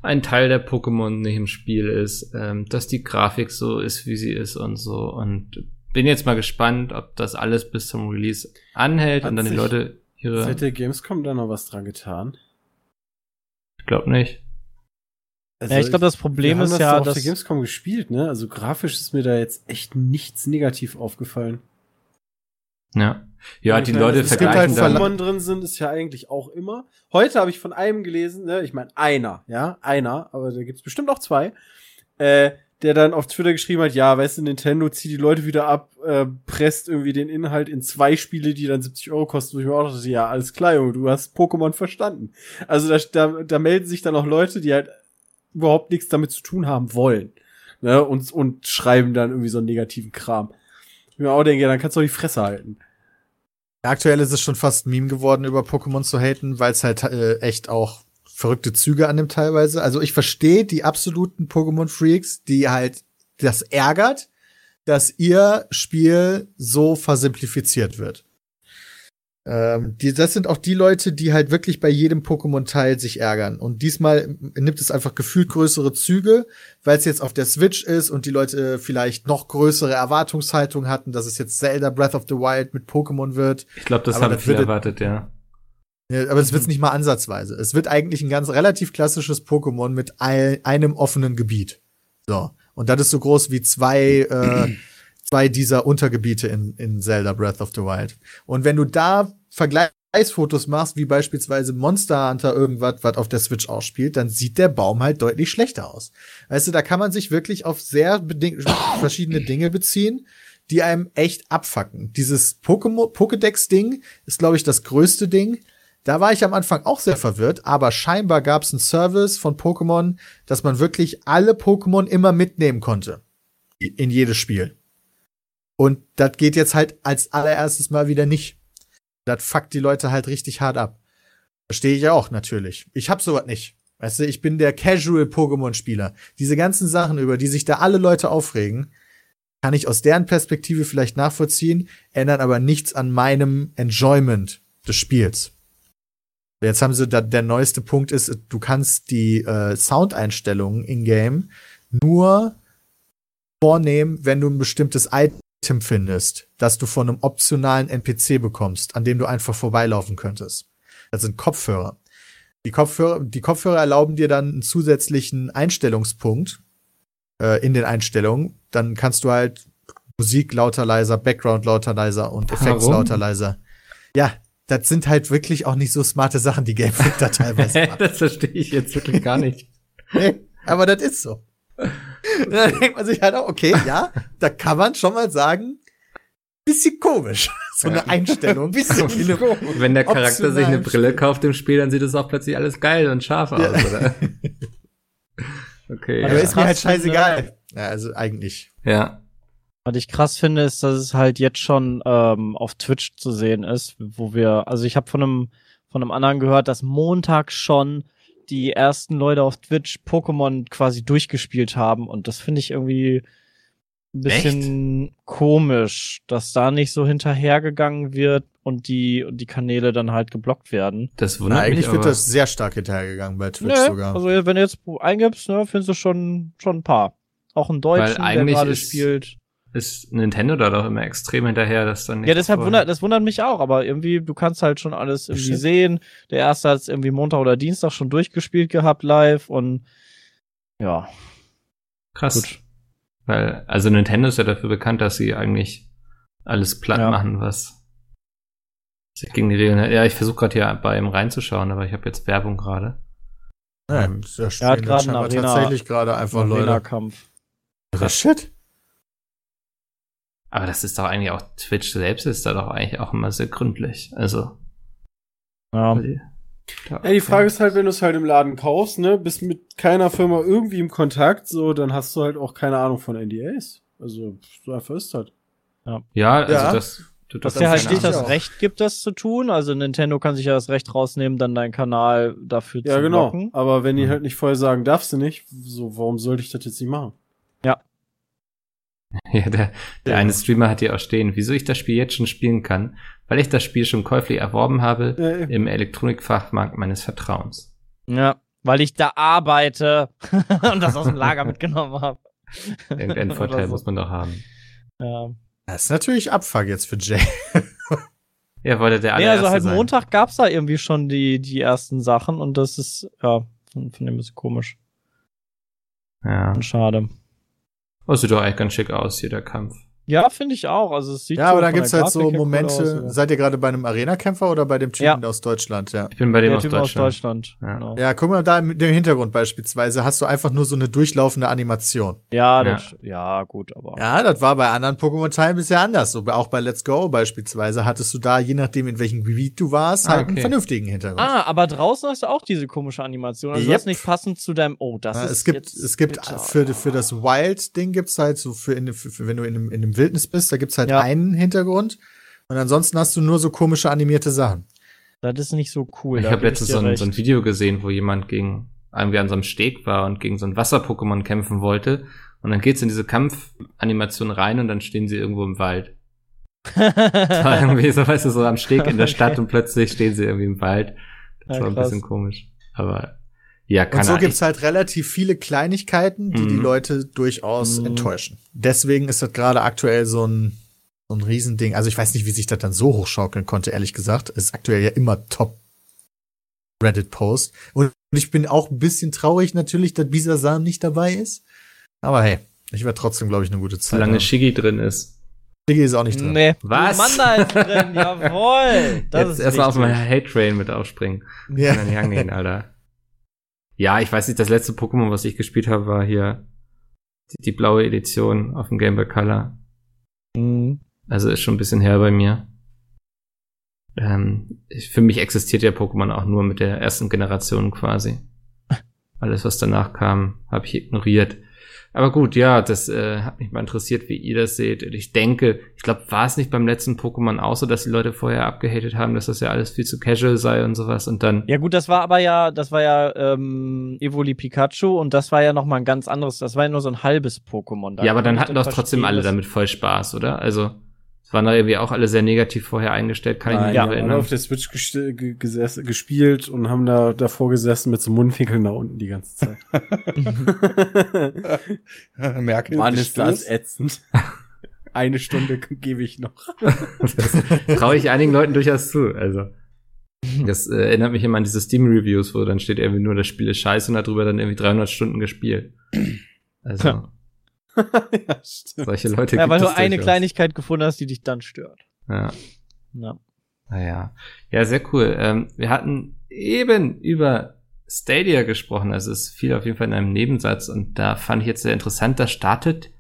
ein Teil der Pokémon nicht im Spiel ist, ähm, dass die Grafik so ist, wie sie ist und so. Und bin jetzt mal gespannt, ob das alles bis zum Release anhält Hat und dann die Leute ihre. Seit der Gamescom da noch was dran getan? Ich glaube nicht. Also ja, ich glaube, das Problem ist das ja, doch auf dass der Gamescom gespielt, ne? Also grafisch ist mir da jetzt echt nichts negativ aufgefallen. Ja. Ja, die meine, Leute dass es gibt vergleichen halt dann. Pokémon drin sind, ist ja eigentlich auch immer. Heute habe ich von einem gelesen, ne, ich meine einer, ja, einer, aber da gibt's bestimmt auch zwei, äh, der dann auf Twitter geschrieben hat, ja, weißt du, Nintendo zieht die Leute wieder ab, äh, presst irgendwie den Inhalt in zwei Spiele, die dann 70 Euro kosten, wo ich mir auch dachte, ja, alles klar, Junge, du hast Pokémon verstanden. Also da, da, da melden sich dann auch Leute, die halt überhaupt nichts damit zu tun haben wollen, ne, und, und schreiben dann irgendwie so einen negativen Kram. Ich mir auch denke, ja, dann kannst du auch die Fresse halten. Aktuell ist es schon fast Meme geworden, über Pokémon zu haten, weil es halt äh, echt auch verrückte Züge annimmt teilweise. Also ich verstehe die absoluten Pokémon-Freaks, die halt das ärgert, dass ihr Spiel so versimplifiziert wird. Ähm, die, das sind auch die Leute, die halt wirklich bei jedem Pokémon-Teil sich ärgern. Und diesmal nimmt es einfach gefühlt größere Züge, weil es jetzt auf der Switch ist und die Leute vielleicht noch größere Erwartungshaltung hatten, dass es jetzt Zelda Breath of the Wild mit Pokémon wird. Ich glaube, das Aber haben das viele erwartet, ja. Ja, aber es wird's nicht mal ansatzweise. Es wird eigentlich ein ganz relativ klassisches Pokémon mit ein, einem offenen Gebiet. So. Und das ist so groß wie zwei, äh, zwei dieser Untergebiete in, in Zelda Breath of the Wild. Und wenn du da Vergleichsfotos machst, wie beispielsweise Monster Hunter irgendwas, was auf der Switch ausspielt, dann sieht der Baum halt deutlich schlechter aus. Weißt du, da kann man sich wirklich auf sehr verschiedene Dinge beziehen, die einem echt abfacken. Dieses Pokémon Pokédex-Ding ist, glaube ich, das größte Ding. Da war ich am Anfang auch sehr verwirrt, aber scheinbar gab es einen Service von Pokémon, dass man wirklich alle Pokémon immer mitnehmen konnte. In jedes Spiel. Und das geht jetzt halt als allererstes mal wieder nicht. Das fuckt die Leute halt richtig hart ab. Verstehe ich auch, natürlich. Ich hab sowas nicht. Weißt du, ich bin der Casual-Pokémon-Spieler. Diese ganzen Sachen, über die sich da alle Leute aufregen, kann ich aus deren Perspektive vielleicht nachvollziehen, ändern aber nichts an meinem Enjoyment des Spiels. Jetzt haben sie da, der neueste Punkt ist, du kannst die äh, Soundeinstellungen in-game nur vornehmen, wenn du ein bestimmtes Item findest, das du von einem optionalen NPC bekommst, an dem du einfach vorbeilaufen könntest. Das sind Kopfhörer. Die Kopfhörer, die Kopfhörer erlauben dir dann einen zusätzlichen Einstellungspunkt äh, in den Einstellungen. Dann kannst du halt Musik lauter, leiser, Background lauter, leiser und Effekts lauter, leiser. Ja, das sind halt wirklich auch nicht so smarte Sachen, die Game Freak da teilweise macht. das verstehe ich jetzt wirklich gar nicht. Nee, aber das ist so. Und dann denkt man sich halt auch, okay, ja, da kann man schon mal sagen, bisschen komisch. So eine Einstellung. Bisschen komisch. Wenn der Charakter sich eine Brille kauft im Spiel, dann sieht es auch plötzlich alles geil und scharf aus, Ja. oder? Okay. Aber ja. ist mir halt scheißegal. Ja, also eigentlich. ja. Was ich krass finde, ist, dass es halt jetzt schon ähm, auf Twitch zu sehen ist, wo wir, also ich habe von einem von einem anderen gehört, dass Montag schon die ersten Leute auf Twitch Pokémon quasi durchgespielt haben und das finde ich irgendwie ein bisschen komisch, dass da nicht so hinterhergegangen wird und die und die Kanäle dann halt geblockt werden. Das Na, wundert eigentlich mich wird das sehr stark hinterhergegangen bei Twitch Ne, sogar. Also wenn du jetzt eingibst, ne, findest du schon schon ein paar. Auch ein Deutschen, der gerade ist- spielt. Ist Nintendo da doch immer extrem hinterher, dass dann Ja, deshalb wundert, das wundert mich auch, aber irgendwie, du kannst halt schon alles irgendwie Stimmt. sehen. Der erste hat es irgendwie Montag oder Dienstag schon durchgespielt gehabt live und ja. Krass. Gut. Weil, also Nintendo ist ja dafür bekannt, dass sie eigentlich alles platt Ja. machen, was sich gegen die Regeln. Ja, ich versuche gerade hier bei ihm reinzuschauen, aber ich habe jetzt Werbung gerade. Ja, Er hat gerade Arena- tatsächlich gerade einfach Leute. Arena-Kampf. Das Shit. Aber das ist doch eigentlich auch, Twitch selbst ist da doch eigentlich auch immer sehr gründlich. Also. Ja. Ja, die Frage ist halt, wenn du es halt im Laden kaufst, ne, bist mit keiner Firma irgendwie im Kontakt, so, dann hast du halt auch keine Ahnung von NDAs. Also, so einfach ist halt. Ja, also Ja. das. Du Dass darfst der halt nicht das. Recht gibt, das zu tun. Also Nintendo kann sich ja das Recht rausnehmen, dann deinen Kanal dafür Ja, zu genau. blocken. Aber wenn die Mhm. halt nicht vorher sagen, darfst du nicht, so, warum sollte ich das jetzt nicht machen? Ja, der, der Ja. eine Streamer hat hier auch stehen, wieso ich das Spiel jetzt schon spielen kann, weil ich das Spiel schon käuflich erworben habe Ja, im Elektronikfachmarkt meines Vertrauens. Ja, weil ich da arbeite und das aus dem Lager mitgenommen habe. Irgendeinen Vorteil so. muss man doch haben. Ja. Das ist natürlich Abfuck jetzt für Jay. Ja, wollte der Nee, also halt sein. Montag gab's da irgendwie schon die, die ersten Sachen und das ist, ja, von, von dem bisschen komisch Ja. und schade. Oh, sieht doch eigentlich ganz schick aus hier, der Kampf. Ja, finde ich auch. Also es sieht Ja, so aber dann von gibt's halt so cool Momente. aus, ja. Seid ihr gerade bei einem Arena-Kämpfer oder bei dem Typen Ja. aus Deutschland? Ja. Ich bin bei dem aus Deutschland. aus Deutschland. Ja. Genau. Ja, guck mal da im dem Hintergrund beispielsweise hast du einfach nur so eine durchlaufende Animation. Ja, Ja. das, ja. gut, aber. Ja, das war bei anderen Pokémon-Teilen bisher anders. So, auch bei Let's Go beispielsweise hattest du da, je nachdem in welchem Gebiet du warst, Ah, halt einen okay. vernünftigen Hintergrund. Ah, aber draußen hast du auch diese komische Animation. Also Yep. das ist nicht passend zu deinem. Oh, das Ja, ist es gibt, jetzt es gibt bitter. für, für das Wild-Ding gibt's halt so für, in, für, für wenn du in einem, in einem Wildnis bist, da gibt's halt Ja. einen Hintergrund und ansonsten hast du nur so komische animierte Sachen. Das ist nicht so cool. Ich habe letztens so ein, so ein Video gesehen, wo jemand gegen irgendwie an so einem Steg war und gegen so ein Wasser-Pokémon kämpfen wollte. Und dann geht's in diese Kampfanimation rein und dann stehen sie irgendwo im Wald. Das war irgendwie so, weißt du, so am Steg in der Stadt Okay. und plötzlich stehen sie irgendwie im Wald. Das Ja, war ein krass. bisschen komisch. Aber ja, Und kann so er- gibt's halt relativ viele Kleinigkeiten, die Mhm. die Leute durchaus Mhm. enttäuschen. Deswegen ist das gerade aktuell so ein, so ein Riesending. Also ich weiß nicht, wie sich das dann so hochschaukeln konnte, ehrlich gesagt. Es ist aktuell ja immer top Reddit-Post. Und ich bin auch ein bisschen traurig natürlich, dass Bisasam nicht dabei ist. Aber hey, ich werde trotzdem, glaube ich, eine gute Zeit solange haben. Shiggy drin ist. Diggi ist auch nicht drin. Nee. Was? Manda ist drin, jawohl. Das Jetzt ist erstmal auf meinen Hate-Train mit aufspringen. Ja. Kann da nicht angehen, Alter. Ja, ich weiß nicht, das letzte Pokémon, was ich gespielt habe, war hier die, die blaue Edition auf dem Game Boy Color. Mhm. Also ist schon ein bisschen her bei mir. Ähm, für mich existiert ja Pokémon auch nur mit der ersten Generation quasi. Alles, was danach kam, habe ich ignoriert. Aber gut, ja, das äh, hat mich mal interessiert, wie ihr das seht. Und Ich denke, ich glaube, war es nicht beim letzten Pokémon auch so, dass die Leute vorher abgehatet haben, dass das ja alles viel zu casual sei und sowas und dann. Ja gut, das war aber ja, das war ja ähm, Evoli Pikachu und das war ja noch mal ein ganz anderes, das war ja nur so ein halbes Pokémon. Da ja, aber dann hatten doch trotzdem alle damit voll Spaß, oder? Also, es waren da irgendwie auch alle sehr negativ vorher eingestellt, kann ich Nein, mich ja, erinnern. auf der Switch gest- ge- gesessen, gespielt und haben da davor gesessen mit so Mundwinkeln nach unten die ganze Zeit. Merkel. Mann, ist das ätzend. Eine Stunde gebe ich noch. Das traue ich einigen Leuten durchaus zu. Also, das äh, erinnert mich immer an diese Steam-Reviews, wo dann steht irgendwie nur, das Spiel ist scheiße und hat drüber dann irgendwie 300 Stunden gespielt. Also, ja, stimmt. solche Leute Ja, weil du eine durchaus. Kleinigkeit gefunden hast, die dich dann stört. Ja. Ja. Naja. Ja, sehr cool. Ähm, wir hatten eben über Stadia gesprochen, also es fiel auf jeden Fall in einem Nebensatz und da fand ich jetzt sehr interessant, das startet,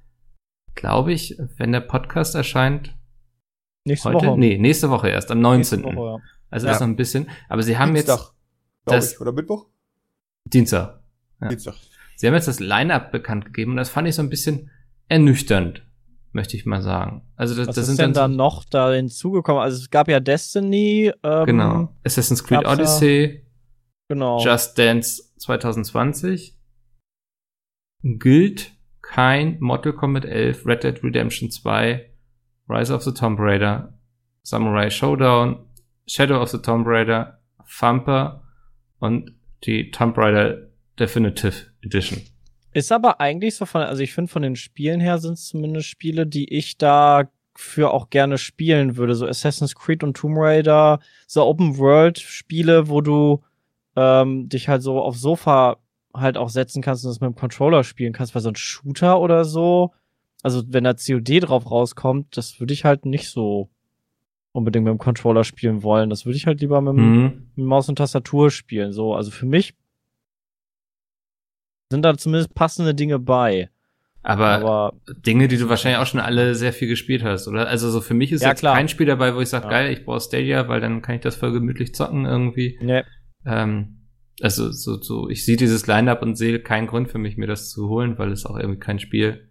glaube ich, wenn der Podcast erscheint, Nächste heute? Woche. Nee, nächste Woche erst, am 19. Nächste Woche, ja. Also Ja. erst noch ein bisschen. Aber sie haben jetzt Dienstag, glaub das- ich, oder Mittwoch? Dienstag. Ja. Dienstag. Sie haben jetzt das Line-Up bekannt gegeben und das fand ich so ein bisschen ernüchternd, möchte ich mal sagen. Also das, Was das ist sind denn dann da noch da hinzugekommen? Also es gab ja Destiny. Ähm, genau Assassin's Creed Odyssey, Genau. Just Dance 2020, Guild, kein Mortal Kombat 11, Red Dead Redemption 2, Rise of the Tomb Raider, Samurai Showdown, Shadow of the Tomb Raider, Thumper und die Tomb Raider Definitive Edition. Ist aber eigentlich so von, also ich finde von den Spielen her sind es zumindest Spiele, die ich da für auch gerne spielen würde. So Assassin's Creed und Tomb Raider, so Open World Spiele, wo du ähm, dich halt so aufs Sofa halt auch setzen kannst und das mit dem Controller spielen kannst, weil so ein Shooter oder so, also wenn da COD drauf rauskommt, das würde ich halt nicht so unbedingt mit dem Controller spielen wollen. Das würde ich halt lieber mit Mhm. mit Maus und Tastatur spielen. So, also für mich sind da zumindest passende Dinge bei. Aber, Aber Dinge, die du wahrscheinlich auch schon alle sehr viel gespielt hast, oder? Also so für mich ist Ja, jetzt klar. kein Spiel dabei, wo ich sage, Ja. geil, ich brauche Stadia, weil dann kann ich das voll gemütlich zocken irgendwie. ne, Ähm, also so, so, ich sehe dieses Line-Up und sehe keinen Grund für mich, mir das zu holen, weil es auch irgendwie kein Spiel.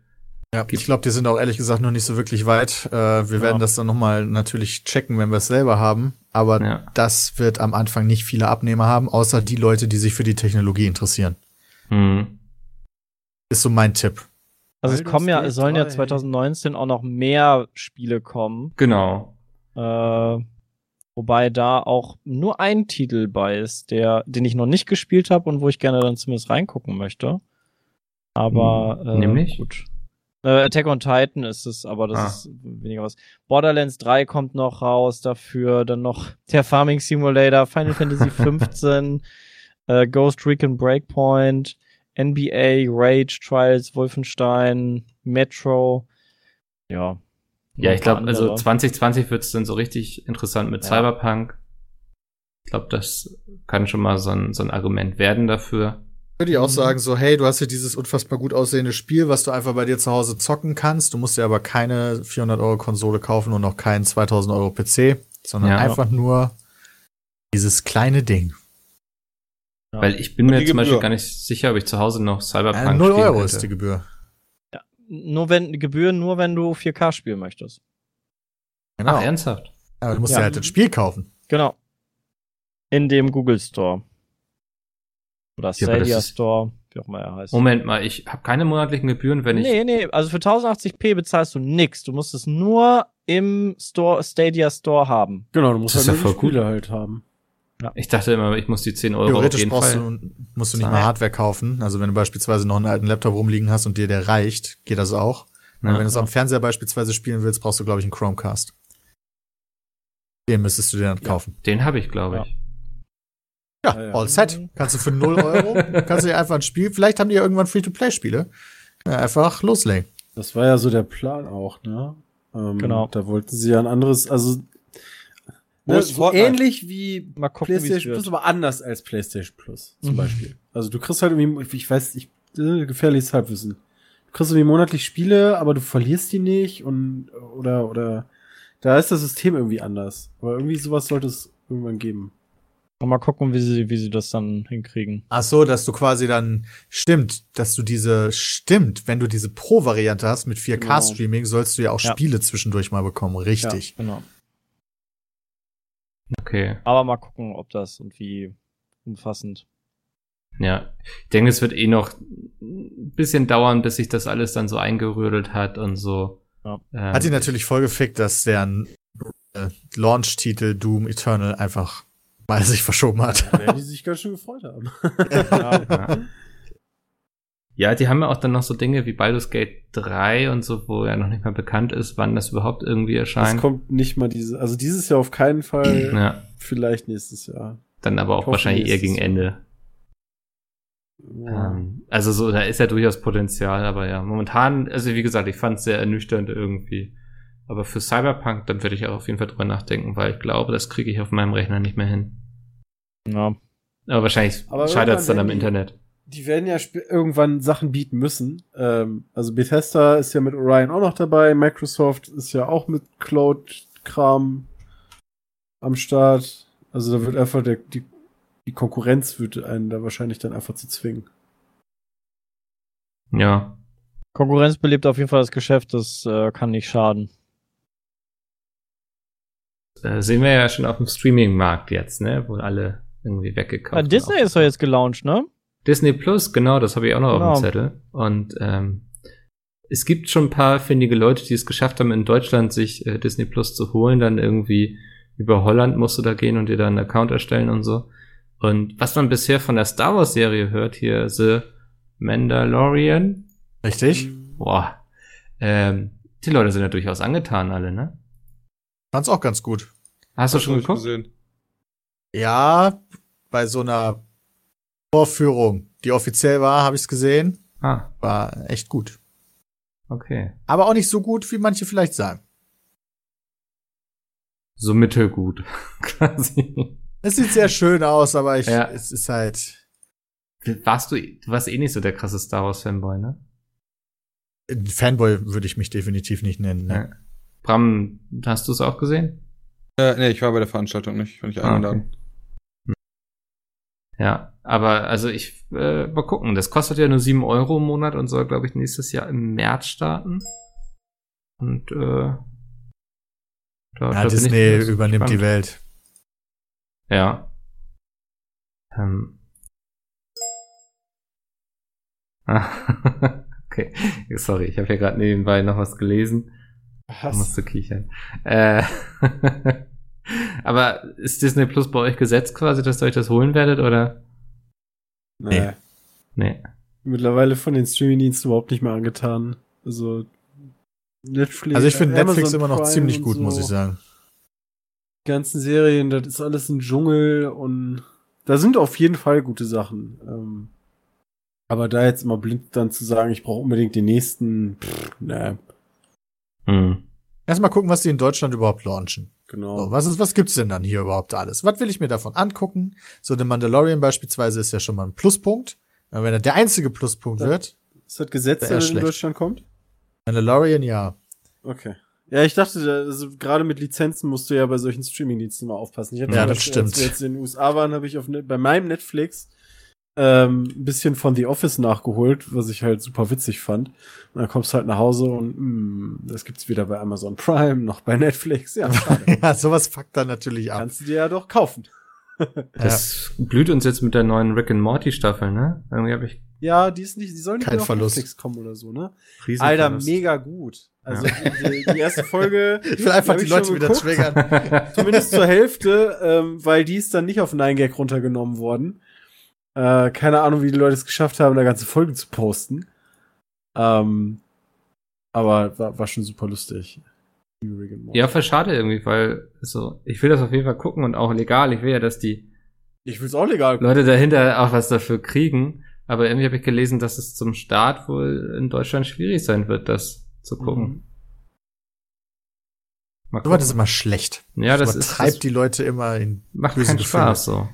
Ja, ich glaube, die sind auch ehrlich gesagt noch nicht so wirklich weit. Äh, wir Ja. werden das dann nochmal natürlich checken, wenn wir es selber haben. Aber Ja. das wird am Anfang nicht viele Abnehmer haben, außer die Leute, die sich für die Technologie interessieren. Hm. Ist so mein Tipp. also es kommen ja, es sollen ja 3. 2019 auch noch mehr Spiele kommen. Genau. Äh, wobei da auch nur ein Titel bei ist, der, den ich noch nicht gespielt habe und wo ich gerne dann zumindest reingucken möchte. Aber Hm, äh, nämlich? gut. Äh, Attack on Titan ist es, aber das Ah. ist weniger was. Borderlands 3 kommt noch raus dafür, dann noch der Farming Simulator, Final Fantasy 15, äh, Ghost Recon Breakpoint, NBA, Rage, Trials, Wolfenstein, Metro. Ja, Ja, ich glaube, also andere. 2020 wird's dann so richtig interessant mit Ja. Cyberpunk. Ich glaube, das kann schon mal so ein, so ein Argument werden dafür. Würde ich auch sagen, so, hey, du hast hier dieses unfassbar gut aussehende Spiel, was du einfach bei dir zu Hause zocken kannst. Du musst dir aber keine 400 Euro Konsole kaufen und auch keinen 2000 Euro PC, sondern Ja. einfach nur dieses kleine Ding. Ja. Weil ich bin Und mir zum Beispiel Gebühr. gar nicht sicher, ob ich zu Hause noch Cyberpunk Äh, 0 spielen Euro könnte. ist die Gebühr. Nur wenn, Gebühren nur, wenn du 4K spielen möchtest. Genau. Ach, ernsthaft? aber du musst Ja. ja halt das Spiel kaufen. Genau. In dem Google Store. Oder Ja, Stadia ist- Store, wie auch immer er heißt. Moment mal, ich habe keine monatlichen Gebühren, wenn ich. nee, nee, also für 1080p bezahlst du nix. Du musst es nur im Store, Stadia Store haben. Genau, du musst Das ist halt ja voll gut. Spiele halt haben. Ich dachte immer, ich muss die 10 Euro auf Theoretisch jeden brauchst Fall. du, musst du nicht mal Hardware kaufen. Also wenn du beispielsweise noch einen alten Laptop rumliegen hast und dir der reicht, geht das auch. Ja. Wenn du es am Fernseher beispielsweise spielen willst, brauchst du, glaube ich, einen Chromecast. Den müsstest du dir dann Ja. kaufen. Den habe ich, glaube Ja. ich. Ja, Ja, ja. all set. Kannst du für 0 Euro, kannst du dir einfach ein Spiel, vielleicht haben die ja irgendwann Free-to-Play-Spiele. Ja, einfach loslegen. Das war ja so der Plan auch, ne? Ähm, Genau. Da wollten sie ja ein anderes, also ne, ist so Fortnite? ähnlich wie Mal gucken, PlayStation. Plus, aber anders als PlayStation Plus zum Mhm. Beispiel. Also du kriegst halt irgendwie, ich weiß, ich äh, gefährliches Halbwissen. Du kriegst irgendwie monatlich Spiele, aber du verlierst die nicht und oder oder da ist das System irgendwie anders. Aber irgendwie sowas sollte es irgendwann geben. Mal gucken, wie sie, wie sie das dann hinkriegen. Ach so, dass du quasi dann, stimmt, dass du diese, stimmt, wenn du diese Pro-Variante hast mit 4K-Streaming, sollst du ja auch Ja. Spiele zwischendurch mal bekommen. Richtig. Genau. Okay. Aber mal gucken, ob das und wie umfassend. Ja. Ich denke, es wird eh noch ein bisschen dauern, bis sich das alles dann so eingerührt hat und so. Ja. Ähm, Hat ihn natürlich voll gefickt, dass deren äh, Launch-Titel Doom Eternal einfach mal sich verschoben hat. Werden die sich ganz schön gefreut haben. Ja. ja, die haben ja auch dann noch so Dinge wie Baldur's Gate 3 und so, wo ja noch nicht mal bekannt ist, wann das überhaupt irgendwie Das erscheint. kommt nicht mal diese, also dieses Jahr auf keinen Fall, Ja, vielleicht nächstes Jahr. dann aber auch wahrscheinlich eher gegen Jahr. Ende. Ja. Ähm, also so, da ist ja durchaus Potenzial, aber ja, momentan, also wie gesagt, ich fand es sehr ernüchternd irgendwie. Aber für Cyberpunk, dann werde ich auch auf jeden Fall drüber nachdenken, weil ich glaube, das kriege ich auf meinem Rechner nicht mehr hin. Ja. Aber wahrscheinlich scheitert es dann am Internet. Die werden ja irgendwann Sachen bieten müssen. Ähm, also Bethesda ist ja mit Orion auch noch dabei, Microsoft ist ja auch mit Cloud-Kram am Start. Also da wird einfach der, die, die Konkurrenz wird einen da wahrscheinlich dann einfach zu zwingen. Ja. Konkurrenz belebt auf jeden Fall das Geschäft, das äh, kann nicht schaden. Äh, sehen wir ja schon auf dem Streaming-Markt jetzt, ne? Wo alle irgendwie weggekauft Ja, Disney ist doch jetzt gelauncht, ne? Disney Plus, genau, das habe ich auch noch Genau. auf dem Zettel. Und ähm, es gibt schon ein paar findige Leute, die es geschafft haben, in Deutschland sich äh, Disney Plus zu holen. Dann irgendwie über Holland musst du da gehen und dir dann einen Account erstellen und so. Und was man bisher von der Star Wars Serie hört, hier The Mandalorian, Richtig? boah, ähm, die Leute sind ja durchaus angetan alle, ne? Fand's auch ganz gut. Hast du Hab schon geguckt? gesehen. Ja, bei so einer Vorführung, die offiziell war, habe ich's gesehen. Ah, War echt gut. okay. Aber auch nicht so gut, wie manche vielleicht sagen. So mittelgut, quasi. Es sieht sehr schön aus, aber ich, Ja. es ist halt, Warst du, du warst eh nicht so der krasse Star Wars Fanboy, ne? Fanboy würde ich mich definitiv nicht nennen. Ne? Ja. Bram, hast du es auch gesehen? Äh, nee, ich war bei der Veranstaltung nicht, bin ich Ah, eingeladen. okay. Ja, aber also ich äh, mal gucken. Das kostet ja nur 7 Euro im Monat und soll, glaube ich, nächstes Jahr im März starten. Und äh, da, da Ja, bin ich Disney ganz übernimmt gespannt. die Welt. Ja. Ähm. Okay, sorry, ich habe hier gerade nebenbei noch was gelesen. Da musst du kichern. Äh, aber ist Disney Plus bei euch gesetzt quasi, dass ihr euch das holen werdet, oder? Nee. Nee. Mittlerweile von den Streamingdiensten überhaupt nicht mehr angetan. Also Netflix. Also ich finde Netflix immer noch Prime ziemlich gut, so. muss ich sagen. Die ganzen Serien, das ist alles ein Dschungel und da sind auf jeden Fall gute Sachen. Ähm, aber da jetzt immer blind dann zu sagen, ich brauche unbedingt den nächsten, pff, ne. Hm. Erstmal gucken, was die in Deutschland überhaupt launchen. Genau. So, was ist, was gibt's denn dann hier überhaupt alles? Was will ich mir davon angucken? So, der Mandalorian beispielsweise ist ja schon mal ein Pluspunkt. Aber wenn er der einzige Pluspunkt Ja. wird, Ist das Gesetz, der in. Deutschland kommt? Mandalorian ja. Okay. Ja, ich dachte, da- also, gerade mit Lizenzen musst du ja bei solchen Streamingdiensten mal aufpassen. Ich hatte Ja, das stimmt. Als wir jetzt in den USA waren, habe ich auf, bei meinem Netflix ähm, ein bisschen von The Office nachgeholt, was ich halt super witzig fand. Und dann kommst du halt nach Hause und mh, das gibt's weder bei Amazon Prime noch bei Netflix. Ja, ja, sowas fuckt dann natürlich ab. Kannst du dir ja doch kaufen. Das blüht uns jetzt mit der neuen Rick and Morty Staffel, ne? Irgendwie habe ich Ja, die ist nicht, die soll nicht Kein auf Verlust. Netflix kommen oder so, ne? riesen Alter, Verlust. mega gut. Also die, die erste Folge. Ich will einfach hab die Leute wieder triggern. Zumindest zur Hälfte, ähm, weil die ist dann nicht auf 9gag runtergenommen worden. Äh, keine Ahnung, wie die Leute es geschafft haben, da ganze Folgen zu posten. Ähm, aber war, war schon super lustig. Ja, voll schade irgendwie, weil also, ich will das auf jeden Fall gucken und auch legal. Ich will ja, dass die Ich will's auch legal. Leute dahinter auch was dafür kriegen. Aber irgendwie habe ich gelesen, dass es zum Start wohl in Deutschland schwierig sein wird, das zu gucken. Mhm. Was ist immer schlecht. ja, das das ist treibt das die Leute immer in. macht keinen Gefühle. Spaß so.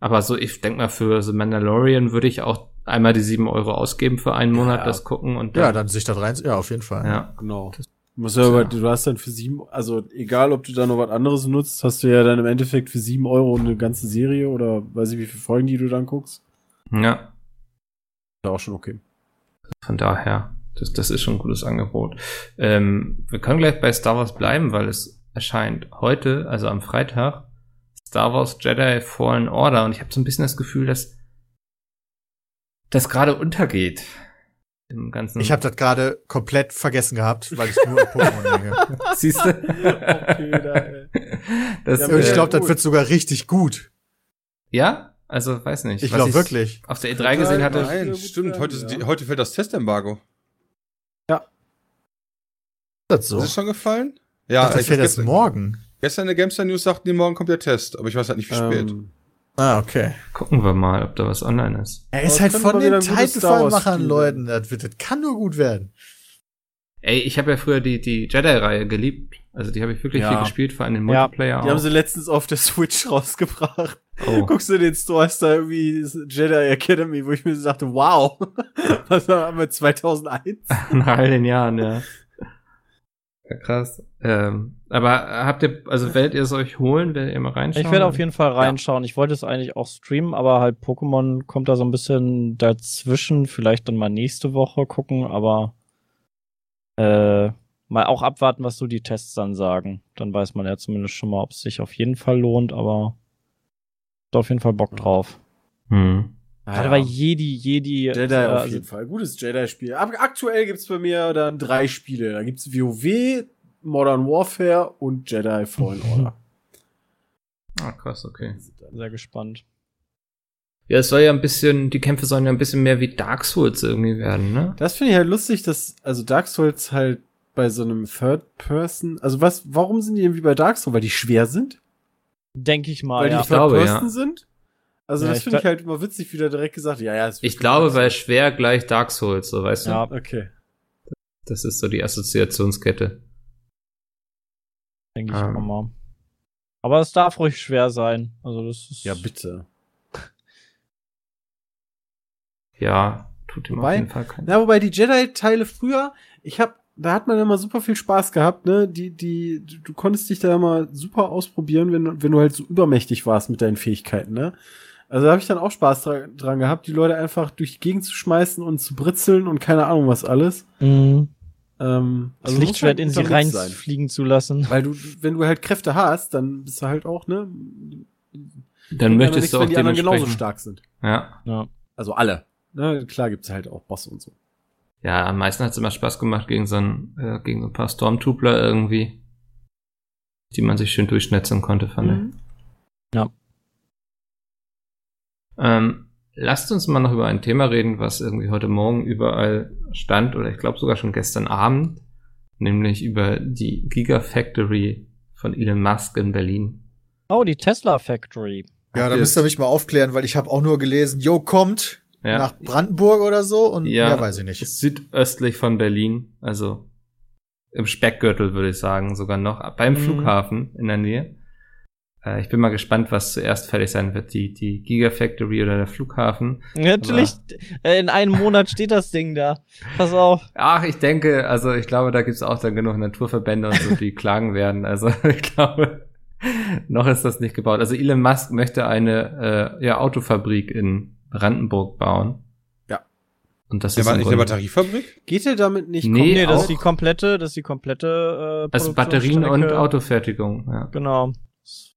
Aber so, ich denk mal, für The Mandalorian würde ich auch einmal die sieben Euro ausgeben für einen Monat, Ja. das gucken und Ja, dann sich da rein. Ja, auf jeden Fall. ja. Genau. Du musst ja aber, du hast dann für sieben, also egal ob du da noch was anderes nutzt, hast du ja dann im Endeffekt für sieben Euro eine ganze Serie oder weiß ich wie viele Folgen, die du dann guckst. ja, Ist auch schon okay. von daher, das, das ist schon ein gutes Angebot. Ähm, wir können gleich bei Star Wars bleiben, weil es erscheint heute, also am Freitag, Star Wars Jedi Fallen Order und ich habe so ein bisschen das Gefühl, dass das gerade untergeht im ganzen. Ich habe das gerade komplett vergessen gehabt, weil ich nur an Pokémon denke. siehst du? Okay, da, Ja, ich Ja, glaube, das wird sogar richtig gut. ja, also weiß nicht. Ich glaube wirklich. Auf der E3 gesehen hatte. Nein. Nein, stimmt. Heute, ja. die, heute fällt das Testembargo. Ist das so? Ist es schon gefallen? Ja, Ja, das ich fällt erst morgen. Gestern in der Gamestar News sagten die, morgen kommt der Test, aber ich weiß halt nicht, wie spät. Ähm, Ah, okay. Gucken wir mal, ob da was online ist. Er ist halt von den Titanfall-Machern, Leuten. Das, wird, das kann nur gut werden. Ey, ich habe ja früher die, die Jedi-Reihe geliebt. Also die habe ich wirklich Ja. viel gespielt, vor allem den Ja, Multiplayer die haben auch. sie letztens auf der Switch rausgebracht. Oh. Guckst du in den Store, ist da irgendwie Jedi Academy, wo ich mir so dachte, wow, was haben wir 2001? Nach all den Jahren, ja. Ja krass. Ähm, aber habt ihr, also werdet ihr es euch holen, werdet ihr mal reinschauen? Ich werde auf jeden Fall reinschauen. Ich wollte es eigentlich auch streamen, aber halt Pokémon kommt da so ein bisschen dazwischen. Vielleicht dann mal nächste Woche gucken, aber äh, mal auch abwarten, was so die Tests dann sagen. Dann weiß man ja zumindest schon mal, ob es sich auf jeden Fall lohnt, aber auf jeden Fall Bock drauf. Hm. Gerade bei Jedi, Jedi. Jedi äh, auf also- jeden Fall. Gutes Jedi-Spiel. Ab- Aktuell gibt's bei mir dann drei Spiele. Da gibt's WoW, Modern Warfare und Jedi Fallen Order. Ah, krass, okay. Sehr gespannt. Ja, es soll ja ein bisschen, die Kämpfe sollen ja ein bisschen mehr wie Dark Souls irgendwie werden, ne? Das finde ich halt lustig, dass, also Dark Souls halt bei so einem Third Person, also was, warum sind die irgendwie bei Dark Souls? Weil die schwer sind? Denke ich mal, Weil ja. die glaube, Third ja. Person sind? Also Ja, das finde ich halt immer witzig, wie da direkt gesagt, ja, ja. Ich glaube, weil schwer gleich Dark Souls, so weißt du? Ja. Okay. Das ist so die Assoziationskette. Denke ich Ähm. auch mal. Aber es darf ruhig schwer sein. Also das ist. Ja, bitte. Ja, tut ihm Wobei- auf jeden Fall keinen. Na, wobei die Jedi-Teile früher, ich hab, da hat man immer super viel Spaß gehabt, ne? Die, die, du, konntest dich da immer super ausprobieren, wenn, wenn du halt so übermächtig warst mit deinen Fähigkeiten, ne? Also da habe ich dann auch Spaß dra dran gehabt, die Leute einfach durch die Gegend zu schmeißen und zu britzeln und keine Ahnung was alles. Mhm. Ähm, Das muss Lichtschwert in sie reinfliegen zu lassen. Weil du, wenn du halt Kräfte hast, dann bist du halt auch, ne? Dann möchtest du auch wenn die anderen genauso stark sind. Ja. Ja. Also alle. Ne? Klar gibt's halt auch Bosse und so. Ja, am meisten hat es immer Spaß gemacht gegen so ein, äh, gegen so ein paar Stormtroopler irgendwie, die man sich schön durchschnetzen konnte, fand Mhm. ich. Ähm, lasst uns mal noch über ein Thema reden, was irgendwie heute Morgen überall stand oder ich glaube sogar schon gestern Abend, nämlich über die Gigafactory von Elon Musk in Berlin. Oh, die Tesla Factory. Ja, da müsst ihr mich mal aufklären, weil ich habe auch nur gelesen, Jo, kommt Ja, nach Brandenburg oder so und Ja. mehr weiß ich nicht. südöstlich von Berlin, also im Speckgürtel, würde ich sagen, sogar noch, beim Mhm. Flughafen in der Nähe. Äh, ich bin mal gespannt, was zuerst fertig sein wird, die, die Gigafactory oder der Flughafen. Natürlich, äh, in einem Monat steht das Ding da. Pass auf. Ach, ich denke, also ich glaube, da gibt's auch dann genug Naturverbände und so, die klagen werden. Also ich glaube, noch ist das nicht gebaut. Also Elon Musk möchte eine äh, ja, Autofabrik in Brandenburg bauen. Ja. Und das Der ist war nicht eine Batteriefabrik? Geht ihr damit nicht Nee, Nee, das ist die komplette, das ist die komplette äh, also Batterien und. Autofertigung. Ja. Genau.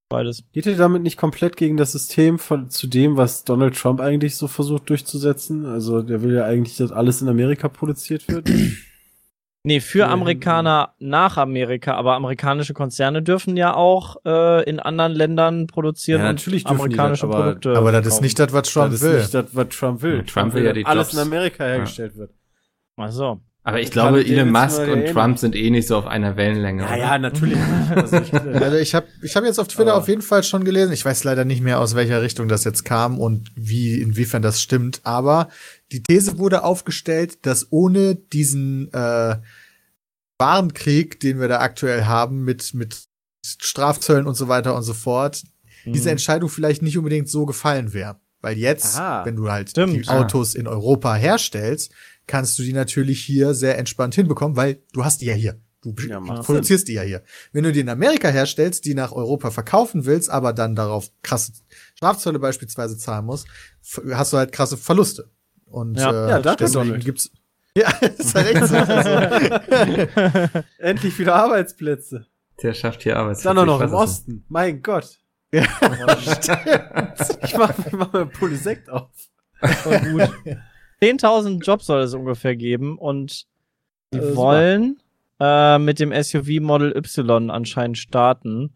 Beides. Geht ihr damit nicht komplett gegen das System von zu dem, was Donald Trump eigentlich so versucht durchzusetzen? Also der will ja eigentlich, dass alles in Amerika produziert wird. Nee, für Ja, Amerikaner nach Amerika, aber amerikanische Konzerne dürfen ja auch äh, in anderen Ländern produzieren Ja, und natürlich dürfen die amerikanische das, aber- Produkte. Aber das ist kaufen. nicht das, was Trump das will. ist nicht das, was Trump will. Ja, Trump will ja die dass alles Jobs. in Amerika hergestellt wird. Ach so. Aber ich glaube, Elon Musk und? Trump sind eh nicht so auf einer Wellenlänge. Ja, oder? ja, natürlich. Also ich, Also ich habe ich hab jetzt auf Twitter Aber- auf jeden Fall schon gelesen. Ich weiß leider nicht mehr, aus welcher Richtung das jetzt kam und wie, inwiefern das stimmt. Aber die These wurde aufgestellt, dass ohne diesen äh, Warenkrieg, den wir da aktuell haben, mit, mit Strafzöllen und so weiter und so fort, Mhm. diese Entscheidung vielleicht nicht unbedingt so gefallen wäre. Weil jetzt, Aha. wenn du halt Stimmt. die Autos in Europa herstellst, kannst du die natürlich hier sehr entspannt hinbekommen, weil du hast die ja hier. Du Ja, produzierst die ja hier. Wenn du die in Amerika herstellst, die nach Europa verkaufen willst, aber dann darauf krasse Strafzölle beispielsweise zahlen musst, hast du halt krasse Verluste. Und Ja. äh, Ja, danke, deswegen gibt's ja, das ist halt echt so. Endlich wieder Arbeitsplätze. Der schafft hier Arbeitsplätze. Dann auch noch im Osten. Mein Gott. Ja. ich mach, ich mach mir Polysekt auf. Voll gut. 10.000 Jobs soll es ungefähr geben und die Äh, wollen äh, mit dem SUV Model Y anscheinend starten.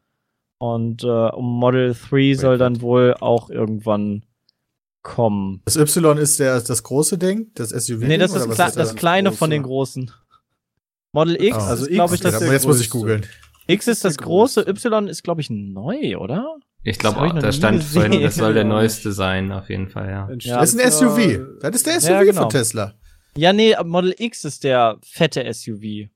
Und äh, Model 3 soll dann wohl auch irgendwann kommen. das Y ist der, das große Ding, das SUV. Nee, das ist kle ist das kleine Große. von den großen. Model X Oh. ist, Also glaube ich, ist das jetzt muss ich googeln. X ist das große. Y ist, glaube ich, neu, oder? Ich Das glaube, da stand gesehen. vorhin, das soll der Ja. neueste sein, auf jeden Fall, ja. Ja. Das ist ein SUV. Das ist der SUV Ja, genau. von Tesla. Ja, nee, Model X ist der fette SUV.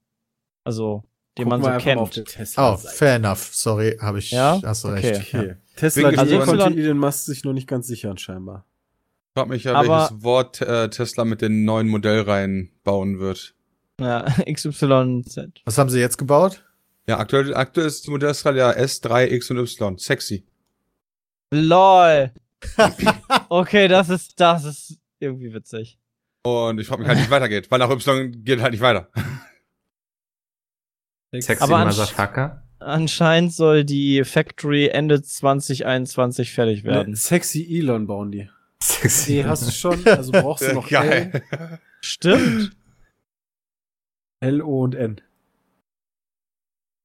Also, den Guck man so kennt. der Tesla Oh, fair enough. Sorry, habe ich. Ja? Hast du Okay. recht. Ja. Okay. Tesla, Also konnte Elon Musk sich noch nicht ganz sichern, scheinbar. Ich frag mich ja, Aber- welches Wort äh, Tesla mit den neuen Modellreihen bauen wird. Ja, XYZ. Was haben sie jetzt gebaut? Ja, aktuell, aktuell ist die Modellskala ja S3, X und Y. Sexy. LOL. okay, das ist, das ist irgendwie witzig. Und ich frage mich halt, wie es weitergeht, weil nach Y geht halt nicht weiter. Sexy Aber Motherfucker. Anscheinend soll die Factory Ende 2021 fertig werden. Ne, Sexy Elon bauen die. Sexy. Nee, hast du schon, also brauchst du noch L, Geil. Stimmt. L, O und N.